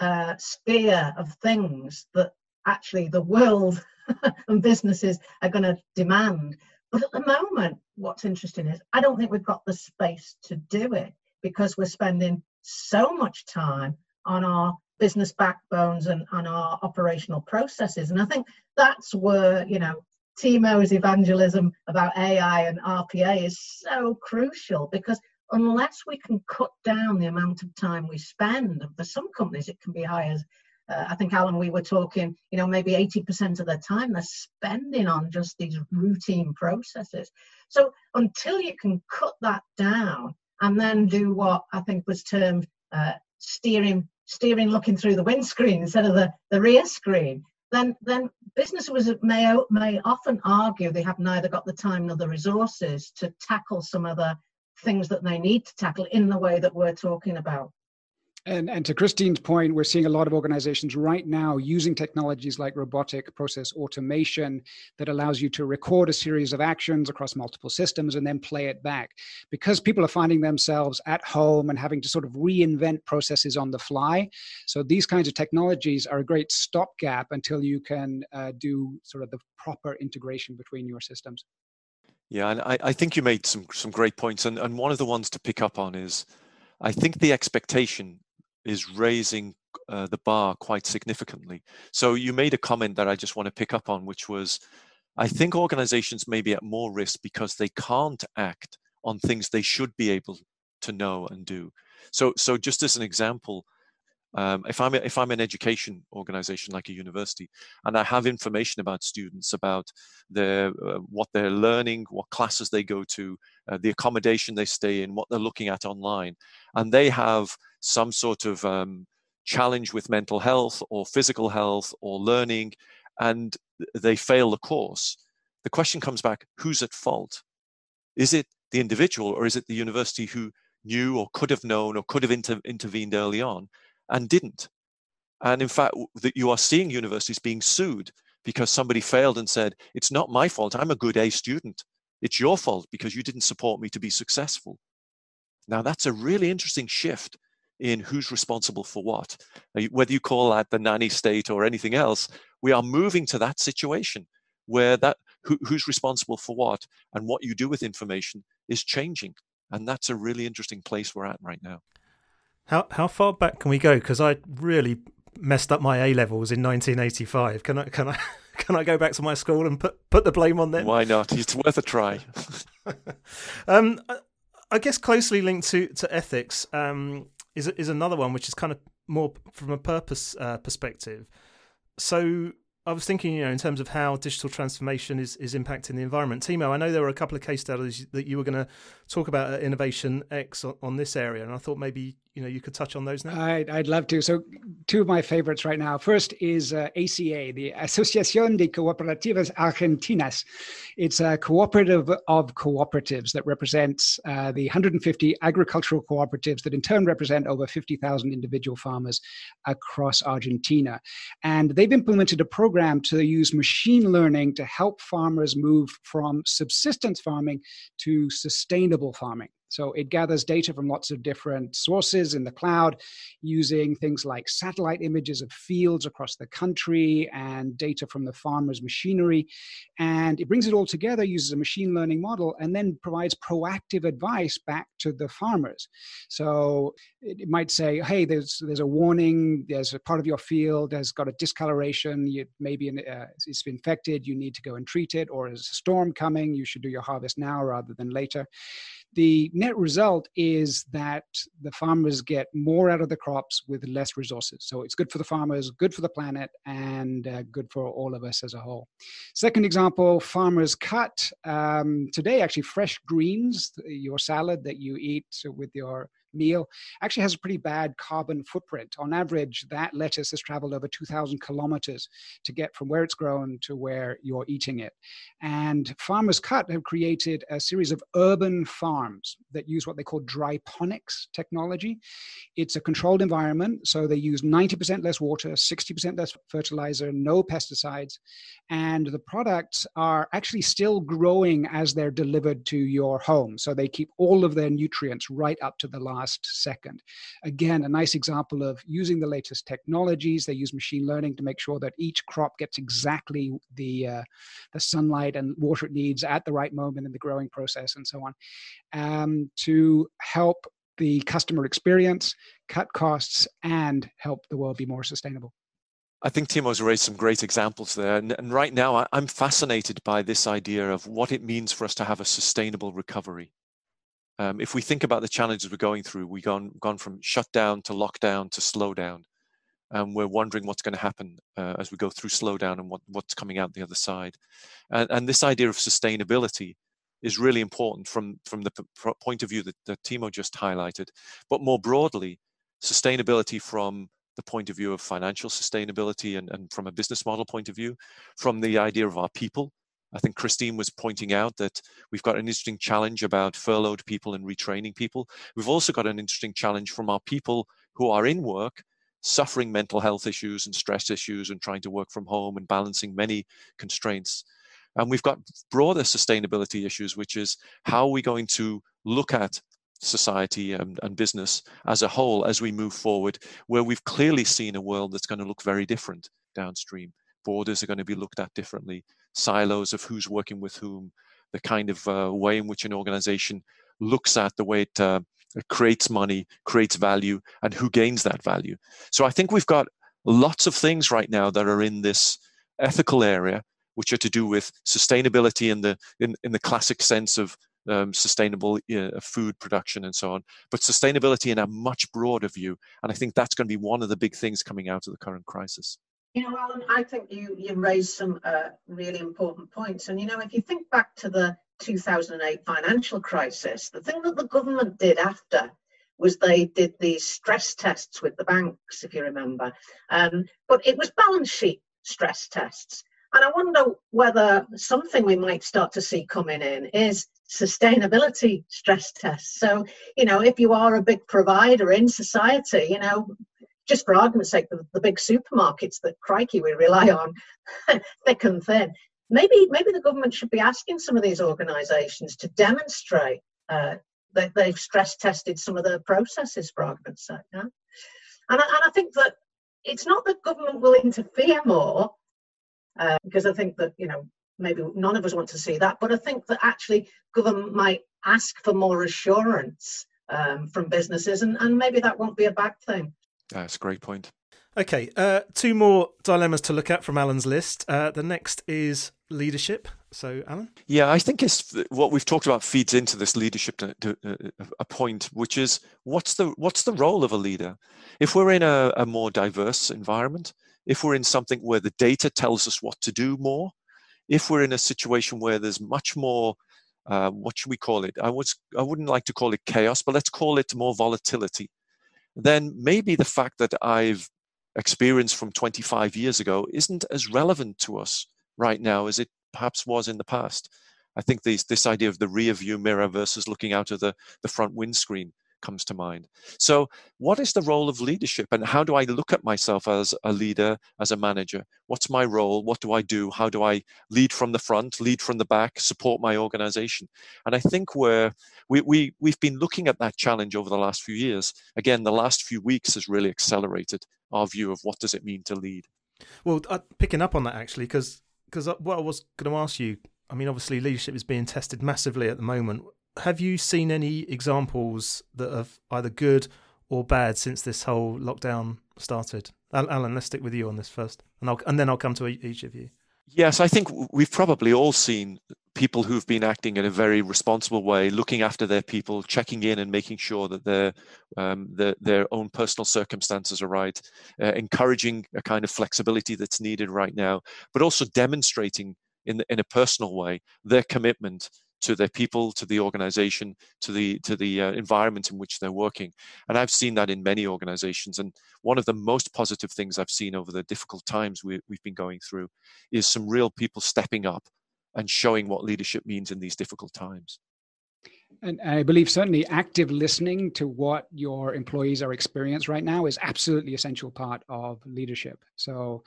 uh, sphere of things that actually the world and businesses are going to demand. But at the moment what's interesting is i don't think we've got the space to do it because we're spending so much time on our business backbones and on our operational processes. And I think that's where, you know, Timo's evangelism about AI and RPA is so crucial because unless we can cut down the amount of time we spend, and for some companies it can be high as uh, I think Alan, we were talking, you know, maybe 80% of the time they're spending on just these routine processes. So until you can cut that down and then do what I think was termed uh, steering, steering looking through the windscreen instead of the, the rear screen, then then businesses may may often argue they have neither got the time nor the resources to tackle some of the things that they need to tackle in the way that we're talking about. And, and to Christine's point, we're seeing a lot of organizations right now using technologies like robotic process automation that allows you to record a series of actions across multiple systems and then play it back. Because people are finding themselves at home and having to sort of reinvent processes on the fly. So these kinds of technologies are a great stopgap until you can uh, do sort of the proper integration between your systems. Yeah, and I, I think you made some some great points. And, and one of the ones to pick up on is I think the expectation is raising uh, the bar quite significantly. So you made a comment that I just want to pick up on, which was I think organizations may be at more risk because they can't act on things they should be able to know and do. So, so just as an example, um, if I'm if I'm an education organization like a university, and I have information about students about their uh, what they're learning, what classes they go to, uh, the accommodation they stay in, what they're looking at online, and they have some sort of um, challenge with mental health or physical health or learning, and they fail the course, the question comes back: Who's at fault? Is it the individual, or is it the university who knew or could have known or could have inter- intervened early on? And didn't. And in fact, that you are seeing universities being sued because somebody failed and said, It's not my fault. I'm a good A student. It's your fault because you didn't support me to be successful. Now, that's a really interesting shift in who's responsible for what. Uh, whether you call that the nanny state or anything else, we are moving to that situation where that who, who's responsible for what and what you do with information is changing. And that's a really interesting place we're at right now. How how far back can we go? Because I really messed up my A levels in 1985. Can I can I can I go back to my school and put put the blame on them? Why not? It's worth a try. um, I guess closely linked to to ethics um, is is another one which is kind of more from a purpose uh, perspective. So I was thinking, you know, in terms of how digital transformation is, is impacting the environment. Timo, I know there were a couple of case studies that you were going to talk about at Innovation X on, on, this area, and I thought maybe you know you could touch on those now. I'd, I'd love to. So, two of my favorites right now. First is uh, ACA, the Asociación de Cooperativas Argentinas. It's a cooperative of cooperatives that represents uh, the 150 agricultural cooperatives that in turn represent over 50,000 individual farmers across Argentina, and they've implemented a program program to use machine learning to help farmers move from subsistence farming to sustainable farming. So it gathers data from lots of different sources in the cloud using things like satellite images of fields across the country and data from the farmer's machinery. And it brings it all together, uses a machine learning model, and then provides proactive advice back to the farmers. So it might say, hey, there's, there's a warning, there's a part of your field has got a discoloration, you, maybe uh, it's infected, you need to go and treat it, or there's a storm coming, you should do your harvest now rather than later the net result is that the farmers get more out of the crops with less resources. So it's good for the farmers, good for the planet, and uh, good for all of us as a whole. Second example farmers cut um, today actually fresh greens, your salad that you eat with your meal actually has a pretty bad carbon footprint. On average, that lettuce has traveled over 2,000 kilometers to get from where it's grown to where you're eating it. And Farmers Cut have created a series of urban farms that use what they call dryponics technology. It's a controlled environment, so they use 90% less water, 60% less fertilizer, no pesticides, and the products are actually still growing as they're delivered to your home. So they keep all of their nutrients right up to the last last second. Again, a nice example of using the latest technologies. They use machine learning to make sure that each crop gets exactly the, uh, the sunlight and water it needs at the right moment in the growing process and so on um, to help the customer experience, cut costs, and help the world be more sustainable. I think Timo's raised some great examples there. And, and right now, I'm fascinated by this idea of what it means for us to have a sustainable recovery. Um, if we think about the challenges we're going through, we've gone, gone from shutdown to lockdown to slowdown. And we're wondering what's going to happen uh, as we go through slowdown and what, what's coming out the other side. And, and this idea of sustainability is really important from, from the p- point of view that, that Timo just highlighted, but more broadly, sustainability from the point of view of financial sustainability and, and from a business model point of view, from the idea of our people. I think Christine was pointing out that we've got an interesting challenge about furloughed people and retraining people. We've also got an interesting challenge from our people who are in work, suffering mental health issues and stress issues and trying to work from home and balancing many constraints. And we've got broader sustainability issues, which is how are we going to look at society and, and, business as a whole as we move forward, where we've clearly seen a world that's going to look very different downstream. Borders are going to be looked at differently, silos of who's working with whom, the kind of uh, way in which an organization looks at the way it, uh, it creates money, creates value, and who gains that value. So I think we've got lots of things right now that are in this ethical area which are to do with sustainability in the in, in the classic sense of um, sustainable uh, food production and so on, but sustainability in a much broader view. And I think that's going to be one of the big things coming out of the current crisis. You know, Alan, I think you you raised some uh, really important points. And you know, if you think back to the 2008 financial crisis, the thing that the government did after was they did these stress tests with the banks, if you remember. Um, but it was balance sheet stress tests. And I wonder whether something we might start to see coming in is sustainability stress tests. So, you know, if you are a big provider in society, you know, just for argument's sake, the, the big supermarkets that crikey we rely on thick and thin. Maybe maybe the government should be asking some of these organisations to demonstrate uh, that they've stress tested some of their processes for argument's sake. Yeah? And, I, and I think that it's not that government will interfere more, uh, because I think that you know maybe none of us want to see that, but I think that actually government might ask for more assurance um, from businesses, and, and maybe that won't be a bad thing. That's a great point. Okay, uh, two more dilemmas to look at from Alan's list. Uh, the next is leadership. So, Alan? Yeah, I think it's what we've talked about feeds into this leadership to, to, uh, a point, which is what's the what's the role of a leader? If we're in a, a more diverse environment, if we're in something where the data tells us what to do more, if we're in a situation where there's much more uh, what should we call it? I was I wouldn't like to call it chaos, but let's call it more volatility. Then maybe the fact that I've experienced from 25 years ago isn't as relevant to us right now as it perhaps was in the past. I think this this idea of the rear view mirror versus looking out of the, the front windscreen comes to mind. So, what is the role of leadership, and how do I look at myself as a leader, as a manager? What's my role? What do I do? How do I lead from the front, lead from the back, support my organization? And I think we're, we, we, we've been looking at that challenge over the last few years. Again, the last few weeks has really accelerated our view of what does it mean to lead. Well, uh, picking up on that actually, because because uh, what I was going to ask you, I mean, obviously leadership is being tested massively at the moment have you seen any examples that are either good or bad since this whole lockdown started? Alan, let's stick with you on this first, and I'll, and then I'll come to each of you. Yes, I think we've probably all seen people who've been acting in a very responsible way, looking after their people, checking in and making sure that their um, their own personal circumstances are right, uh, encouraging a kind of flexibility that's needed right now, but also demonstrating in in a personal way their commitment to their people, to the organization, to the to the uh, environment in which they're working. And I've seen that in many organizations. And one of the most positive things I've seen over the difficult times we, we've been going through is some real people stepping up and showing what leadership means in these difficult times. And I believe certainly active listening to what your employees are experiencing right now is absolutely essential part of leadership. So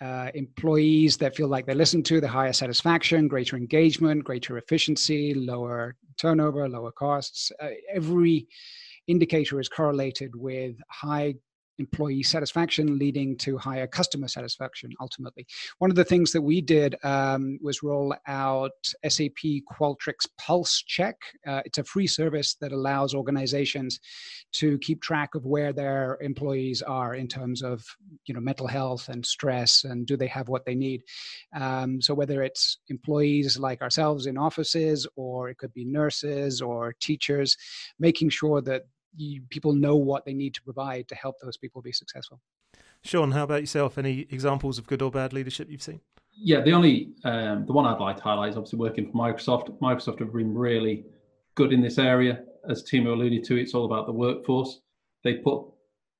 uh, employees that feel like they're listened to, the higher satisfaction, greater engagement, greater efficiency, lower turnover, lower costs. Uh, every indicator is correlated with high employee satisfaction leading to higher customer satisfaction ultimately. One of the things that we did um, was roll out SAP Qualtrics Pulse Check. Uh, it's a free service that allows organizations to keep track of where their employees are in terms of you know mental health and stress and do they have what they need. Um, so whether it's employees like ourselves in offices or it could be nurses or teachers, making sure that you, people know what they need to provide to help those people be successful. Sean, how about yourself? Any examples of good or bad leadership you've seen? Yeah, the only um, the one I'd like to highlight is obviously working for Microsoft. Microsoft have been really good in this area. As Timo alluded to, it's all about the workforce. They put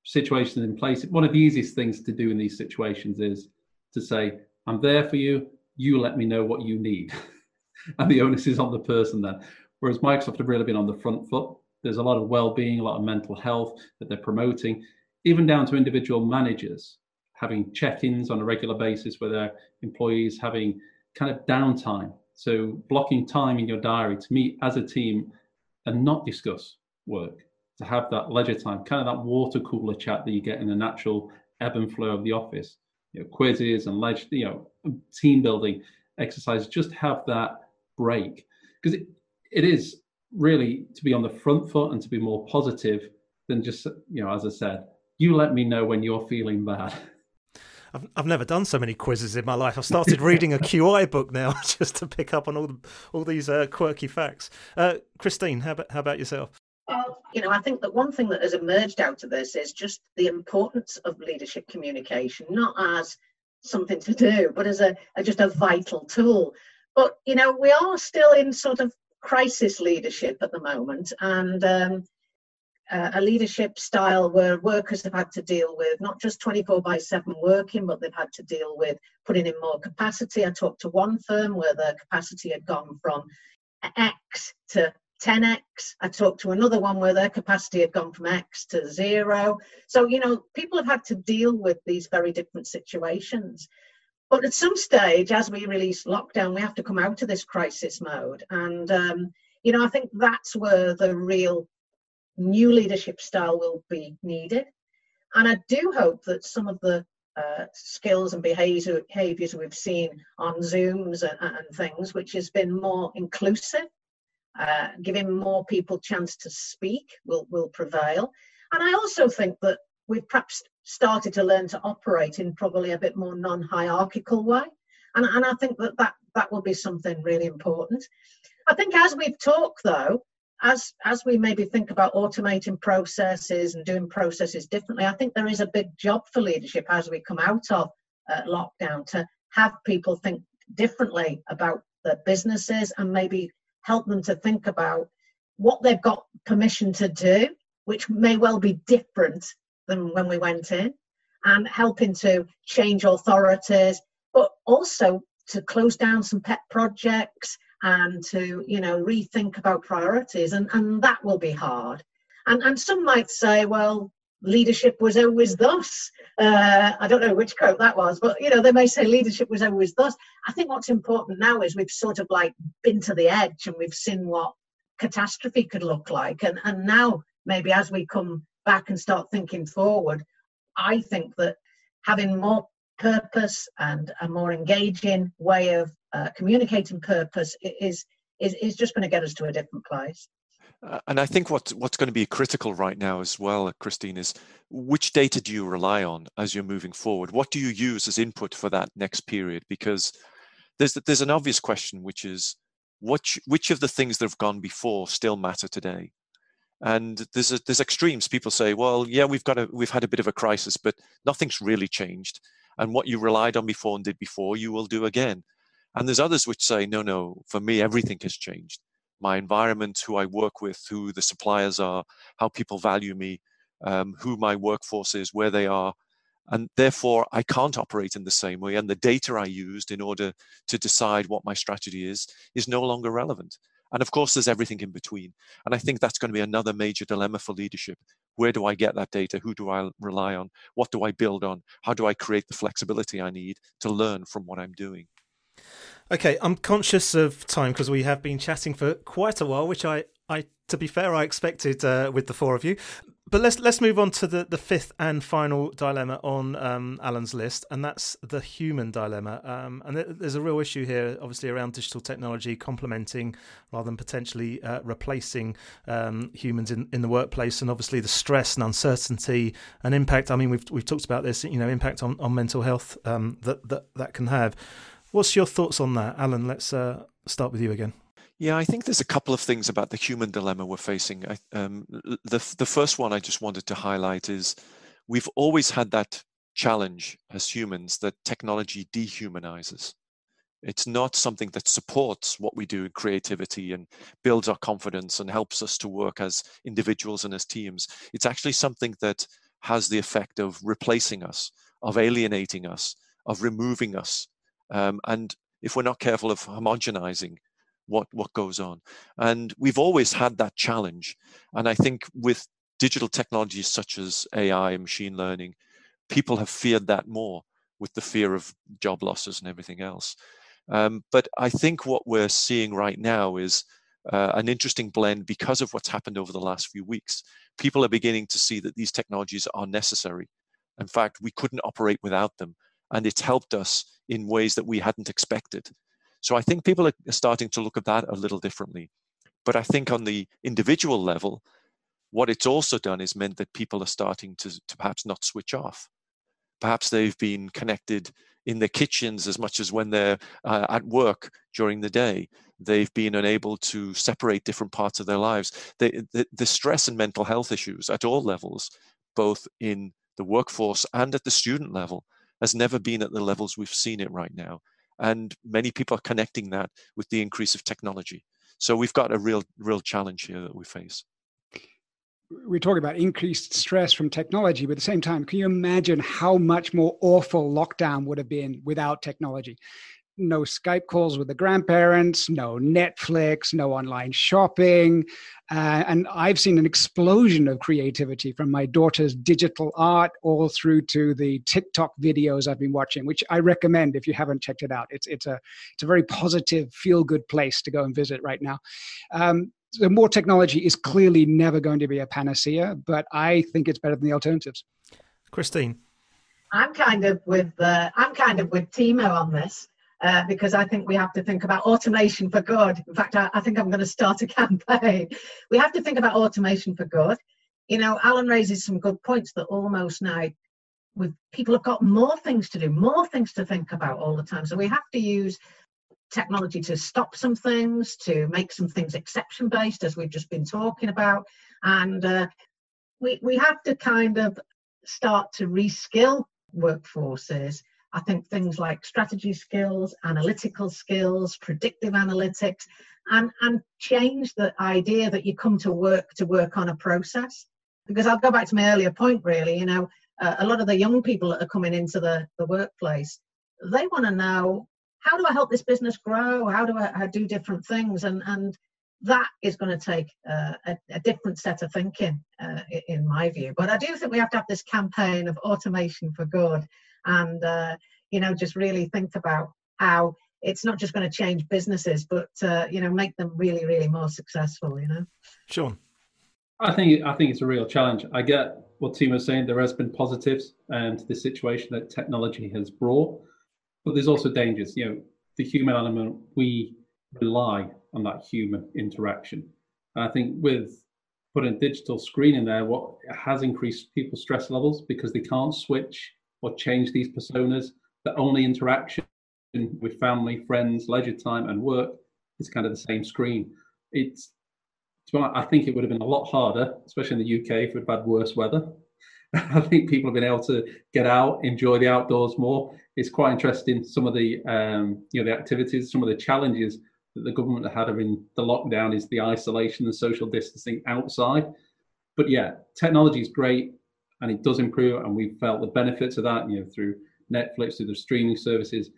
situations in place. One of the easiest things to do in these situations is to say, "I'm there for you. You let me know what you need," and the onus is on the person then. Whereas Microsoft have really been on the front foot there's a lot of well-being, a lot of mental health that they're promoting, even down to individual managers having check-ins on a regular basis with their employees, having kind of downtime. So blocking time in your diary to meet as a team and not discuss work, to have that leisure time, kind of that water cooler chat that you get in the natural ebb and flow of the office. You know, quizzes and leisure, you know, team building exercises. Just have that break because it, it is really to be on the front foot and to be more positive than just you know as i said you let me know when you're feeling bad I've, I've never done so many quizzes in my life. I've started reading a QI book now just to pick up on all the, all these uh, quirky facts. Uh, Christine, how about, how about yourself? Well, you know, I think that one thing that has emerged out of this is just the importance of leadership communication, not as something to do, but as a, a just a vital tool. But you know, we are still in sort of crisis leadership at the moment and um, uh, a leadership style where workers have had to deal with not just 24 by 7 working, but they've had to deal with putting in more capacity. I talked to one firm where the capacity had gone from X to 10x. I talked to another one where their capacity had gone from X to zero. So, you know, people have had to deal with these very different situations. But at some stage, as we release lockdown, we have to come out of this crisis mode. And, um, you know, I think that's where the real new leadership style will be needed. And I do hope that some of the uh, skills and behaviors we've seen on Zooms and, and things, which has been more inclusive, uh, giving more people chance to speak, will, will prevail. And I also think that we've perhaps started to learn to operate in probably a bit more non-hierarchical way. And, and i think that, that that will be something really important. I think as we've talked though as as we maybe think about automating processes and doing processes differently i think there is a big job for leadership as we come out of uh, lockdown to have people think differently about their businesses and maybe help them to think about what they've got permission to do which may well be different than when we went in and helping to change authorities, but also to close down some pet projects and to, you know, rethink about priorities. And, and that will be hard. And, and some might say, well, leadership was always thus. Uh, I don't know which quote that was, but you know, they may say leadership was always thus. I think what's important now is we've sort of like been to the edge and we've seen what catastrophe could look like. And and now maybe as we come back and start thinking forward, I think that having more purpose and a more engaging way of uh, communicating purpose is, is, is just going to get us to a different place. Uh, and I think what, what's going to be critical right now as well, Christine, is which data do you rely on as you're moving forward? What do you use as input for that next period? Because there's, there's an obvious question, which is which, which of the things that have gone before still matter today? And there's a, there's extremes. People say well yeah we've got a we've had a bit of a crisis but nothing's really changed. And what you relied on before and did before you will do again. And there's others which say no no for me everything has changed. My environment who i work with who the suppliers are how people value me um, who my workforce is where they are. And therefore i can't operate in the same way. And the data i used in order to decide what my strategy is is no longer relevant and of course, there's everything in between. And I think that's going to be another major dilemma for leadership. Where do I get that data? Who do I rely on? What do I build on? How do I create the flexibility I need to learn from what I'm doing? Okay, I'm conscious of time because we have been chatting for quite a while, which I, I, to be fair, I expected uh, with the four of you. But let's let's move on to the, the fifth and final dilemma on um, Alan's list, and that's the human dilemma. Um, and there's a real issue here, obviously, around digital technology complementing rather than potentially uh, replacing um, humans in, in the workplace, and obviously the stress and uncertainty and impact. I mean, we've we've talked about this, you know, impact on, on mental health um, that that that can have. What's your thoughts on that, Alan? Let's uh, start with you again. Yeah, I think there's a couple of things about the human dilemma we're facing. I, um, the the first one I just wanted to highlight is we've always had that challenge as humans that technology dehumanizes. It's not something that supports what we do in creativity and builds our confidence and helps us to work as individuals and as teams. It's actually something that has the effect of replacing us, of alienating us, of removing us. Um, and if we're not careful of homogenizing what what goes on. And we've always had that challenge. And i think with digital technologies such as ai and machine learning people have feared that more with the fear of job losses and everything else. Um, but i think what we're seeing right now is uh, an interesting blend because of what's happened over the last few weeks. People are beginning to see that these technologies are necessary. In fact we couldn't operate without them. And it's helped us in ways that we hadn't expected so I think people are starting to look at that a little differently. But I think on the individual level, what it's also done is meant that people are starting to, to perhaps not switch off. Perhaps they've been connected in their kitchens as much as when they're uh, at work during the day. They've been unable to separate different parts of their lives. the, the stress and mental health issues at all levels, both in the workforce and at the student level, has never been at the levels we've seen it right now and many people are connecting that with the increase of technology. So we've got a real, real challenge here that we face. We're talking about increased stress from technology, but at the same time, can you imagine how much more awful lockdown would have been without technology? No Skype calls with the grandparents, no Netflix, no online shopping. Uh, and I've seen an explosion of creativity from my daughter's digital art all through to the TikTok videos I've been watching, which I recommend if you haven't checked it out. It's, it's, a, it's a very positive, feel good place to go and visit right now. Um, so more technology is clearly never going to be a panacea, but I think it's better than the alternatives. Christine. I'm kind of with uh, I'm kind of with Timo on this. Uh, because I think we have to think about automation for good. In fact, I, I think I'm going to start a campaign. we have to think about automation for good. You know, Alan raises some good points that almost now with people have got more things to do, more things to think about all the time. So we have to use technology to stop some things, to make some things exception based, as we've just been talking about, and uh, we we have to kind of start to reskill workforces I think things like strategy skills, analytical skills, predictive analytics, and, and change the idea that you come to work to work on a process. Because I'll go back to my earlier point, really, you know, uh, a lot of the young people that are coming into the, the workplace, they want to know how do I help this business grow? How do I, I do different things? And, and that is going to take uh, a, a, different set of thinking, uh, in my view. But I do think we have to have this campaign of automation for good and uh, you know just really think about how it's not just going to change businesses but uh, you know make them really really more successful you know? Sean? I think i think it's a real challenge. I get what Tim was saying. There has been positives um, to the situation that technology has brought but there's also dangers. You know the human element we rely on that human interaction. And i think with putting digital screen in there what has increased people's stress levels because they can't switch or change these personas. The only interaction with family, friends, leisure time, and work is kind of the same screen. It's, I think it would have been a lot harder, especially in the UK, if we'd had worse weather. I think people have been able to get out, enjoy the outdoors more. It's quite interesting some of the um, you know the activities, some of the challenges that the government had in the lockdown is the isolation and social distancing outside. But yeah, technology is great and it does improve, and we've felt the benefits of that, you know, through Netflix, through the streaming services.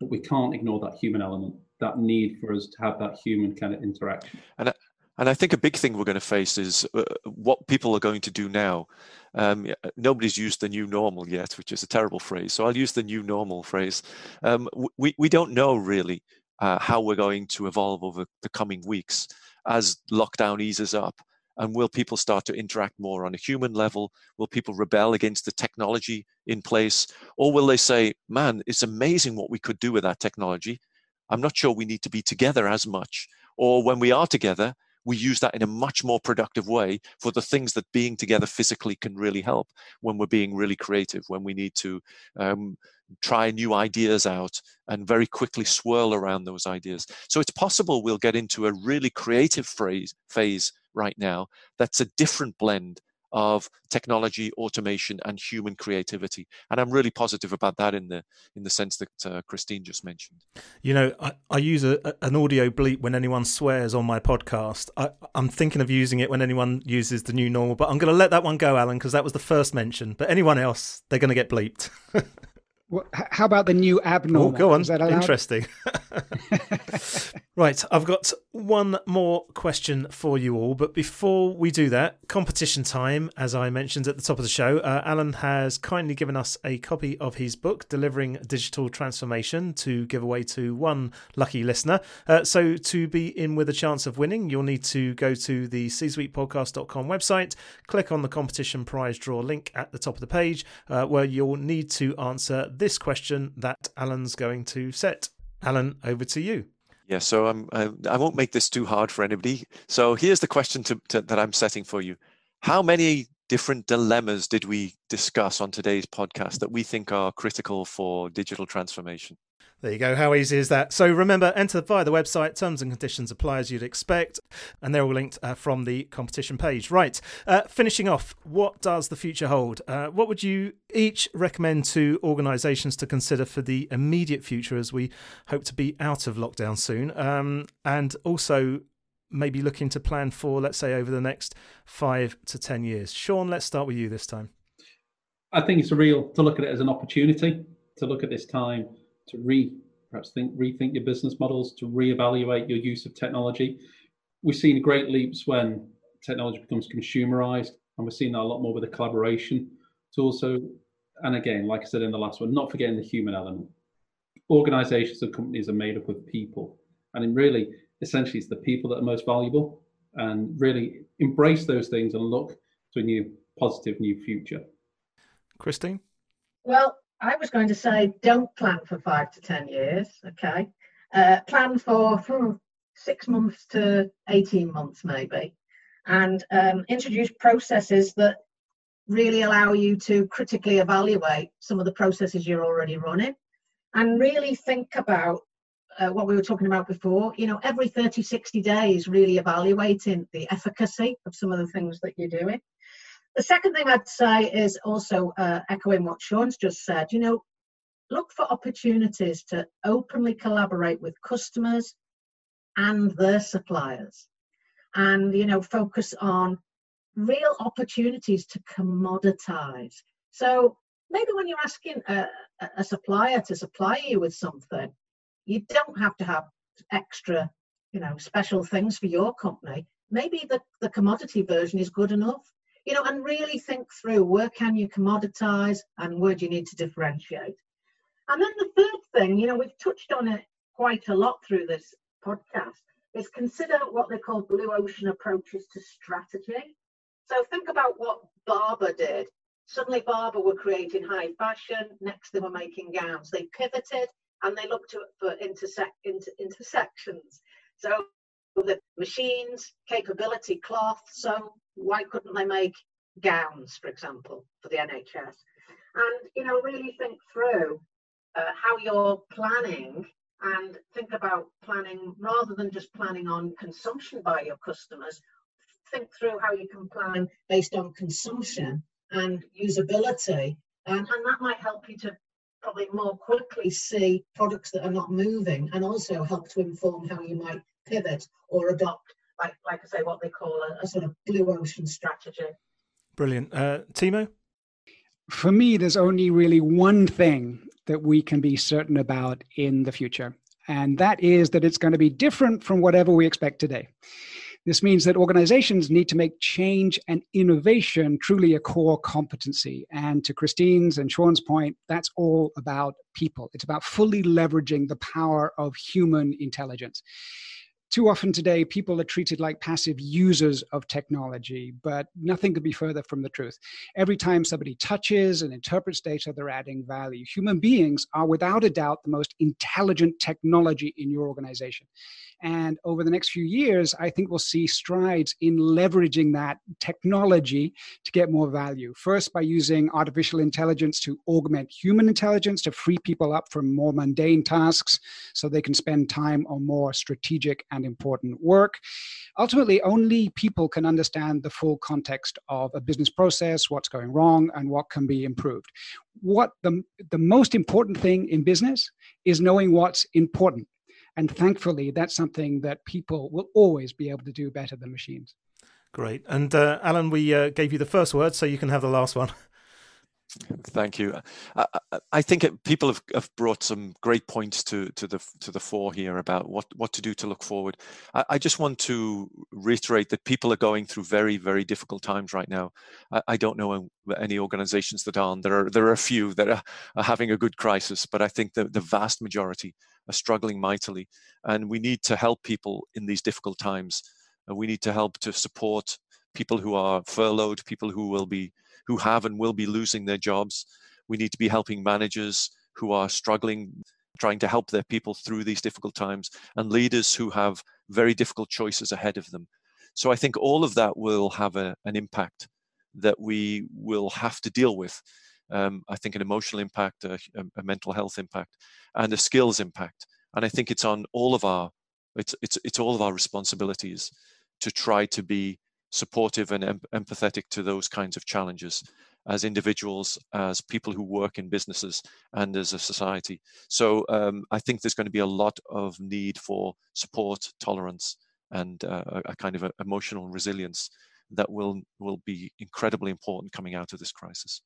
But we can't ignore that human element, that need for us to have that human kind of interaction. And and I think a big thing we're going to face is uh, what people are going to do now. Um, nobody's used the new normal yet, which is a terrible phrase. So I'll use the new normal phrase. Um, we, we don't know really uh, how we're going to evolve over the coming weeks as lockdown eases up And will people start to interact more on a human level? Will people rebel against the technology in place? Or will they say, man, it's amazing what we could do with that technology? I'm not sure we need to be together as much. Or when we are together, we use that in a much more productive way for the things that being together physically can really help when we're being really creative, when we need to um, try new ideas out and very quickly swirl around those ideas. So it's possible we'll get into a really creative phase, phase right now that's a different blend of technology, automation, and human creativity. And I'm really positive about that in the in the sense that uh, Christine just mentioned. You know, I, I use a, an audio bleep when anyone swears on my podcast. I, am thinking of using it when anyone uses the new normal, but I'm going to let that one go, Alan, because that was the first mention. But anyone else, they're going to get bleeped. Well, how about the new abnormal? Oh, go on. Interesting. right, I've got one more question for you all, but before we do that, competition time. As I mentioned at the top of the show, uh, Alan has kindly given us a copy of his book, Delivering Digital Transformation, to give away to one lucky listener. Uh, so to be in with a chance of winning, you'll need to go to the csuitepodcast.com website, click on the competition prize draw link at the top of the page, uh, where you'll need to answer this question that Alan's going to set. Alan, over to you. Yeah, so I'm, I, I won't make this too hard for anybody. So here's the question to, to, that I'm setting for you. How many different dilemmas did we discuss on today's podcast that we think are critical for digital transformation? There you go. How easy is that? So remember, enter via the website. Terms and conditions apply as you'd expect, and they're all linked uh, from the competition page. Right. Uh, finishing off, what does the future hold? Uh, what would you each recommend to organisations to consider for the immediate future as we hope to be out of lockdown soon, um, and also maybe looking to plan for, let's say, over the next five to ten years? Sean, let's start with you this time. I think it's real to look at it as an opportunity to look at this time to re perhaps think rethink your business models, to reevaluate your use of technology. We've seen great leaps when technology becomes consumerized, and we're seeing that a lot more with the collaboration tools. So, and again, like I said in the last one, not forgetting the human element. Organizations and companies are made up of people, and in really, essentially, it's the people that are most valuable, and really embrace those things and look to a new positive new future. Christine? Well, I was going to say don't plan for five to 10 years, okay? Uh, plan for hmm, six months to 18 months, maybe, and um, introduce processes that really allow you to critically evaluate some of the processes you're already running. And really think about uh, what we were talking about before. You know every 30 60 days really evaluating the efficacy of some of the things that you're doing the second thing I'd say is also uh, echoing what Sean's just said, you know, look for opportunities to openly collaborate with customers and their suppliers and, you know, focus on real opportunities to commoditize. So maybe when you're asking a, a supplier to supply you with something, you don't have to have extra, you know, special things for your company. Maybe the, the commodity version is good enough you know, and really think through where can you commoditize and where do you need to differentiate. And then the third thing, you know, we've touched on it quite a lot through this podcast, is consider what they call blue ocean approaches to strategy. So think about what Barbour did. Suddenly Barbour were creating high fashion, next they were making gowns. They pivoted and they looked for intersect, inter, intersections. So the machines, capability, cloth, so why couldn't they make gowns, for example, for the NHS? And, you know, really think through uh, how you're planning and think about planning rather than just planning on consumption by your customers. Think through how you can plan based on consumption and usability. And, and that might help you to probably more quickly see products that are not moving and also help to inform how you might pivot or adopt like like I say, what they call a, a sort of blue ocean strategy. Brilliant, uh, Timo. For me, there's only really one thing that we can be certain about in the future, and that is that it's going to be different from whatever we expect today. This means that organizations need to make change and innovation truly a core competency. And to Christine's and Sean's point, that's all about people. It's about fully leveraging the power of human intelligence too often today, people are treated like passive users of technology, but nothing could be further from the truth. Every time somebody touches and interprets data, they're adding value. Human beings are without a doubt the most intelligent technology in your organization. And over the next few years, I think we'll see strides in leveraging that technology to get more value. First, by using artificial intelligence to augment human intelligence, to free people up from more mundane tasks so they can spend time on more strategic and important work. Ultimately, only people can understand the full context of a business process, what's going wrong, and what can be improved. What the, the most important thing in business is knowing what's important and thankfully, that's something that people will always be able to do better than machines. Great. And uh, Alan, we uh, gave you the first word, so you can have the last one. Thank you. I, I think it, people have, have, brought some great points to, to the to the fore here about what, what to do to look forward. I, I, just want to reiterate that people are going through very very difficult times right now. I, I don't know any organisations that aren't. There are there are a few that are, are having a good crisis, but I think the, the vast majority are struggling mightily, and we need to help people in these difficult times. We need to help to support people who are furloughed, people who will be who have and will be losing their jobs. We need to be helping managers who are struggling, trying to help their people through these difficult times, and leaders who have very difficult choices ahead of them. So I think all of that will have a, an impact that we will have to deal with. Um, I think an emotional impact, a, a, mental health impact, and a skills impact. And I think it's on all of our it's it's it's all of our responsibilities to try to be supportive and em- empathetic to those kinds of challenges as individuals, as people who work in businesses, and as a society. So um, I think there's going to be a lot of need for support, tolerance, and uh, a kind of emotional resilience that will will be incredibly important coming out of this crisis.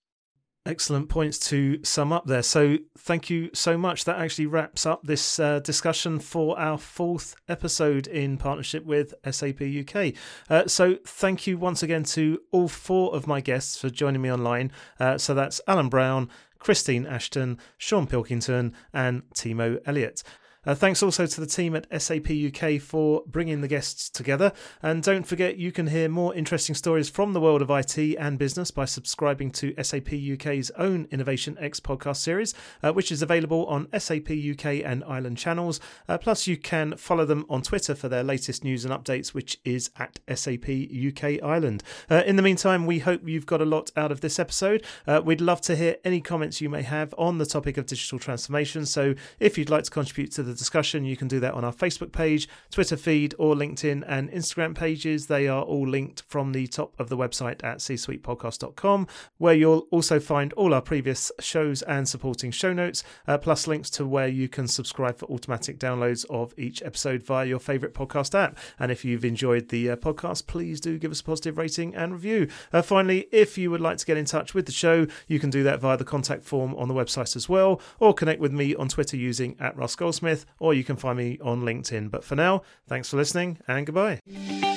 Excellent points to sum up there. So, thank you so much. That actually wraps up this uh, discussion for our fourth episode in partnership with SAP UK. Uh, so, thank you once again to all four of my guests for joining me online. Uh, so, that's Alan Brown, Christine Ashton, Sean Pilkington, and Timo Elliott. Uh, thanks also to the team at SAP UK for bringing the guests together. And don't forget, you can hear more interesting stories from the world of IT and business by subscribing to SAP UK's own Innovation X podcast series, uh, which is available on SAP UK and Ireland channels. Uh, plus, you can follow them on Twitter for their latest news and updates, which is at SAP UK Ireland. Uh, in the meantime, we hope you've got a lot out of this episode. Uh, we'd love to hear any comments you may have on the topic of digital transformation. So if you'd like to contribute to the the discussion, you can do that on our Facebook page, Twitter feed, or LinkedIn and Instagram pages. They are all linked from the top of the website at csuitepodcast.com, where you'll also find all our previous shows and supporting show notes, uh, plus links to where you can subscribe for automatic downloads of each episode via your favourite podcast app. And if you've enjoyed the uh, podcast, please do give us a positive rating and review. Uh, finally, if you would like to get in touch with the show, you can do that via the contact form on the website as well, or connect with me on Twitter using at Russ Goldsmith or you can find me on LinkedIn. But for now, thanks for listening and goodbye.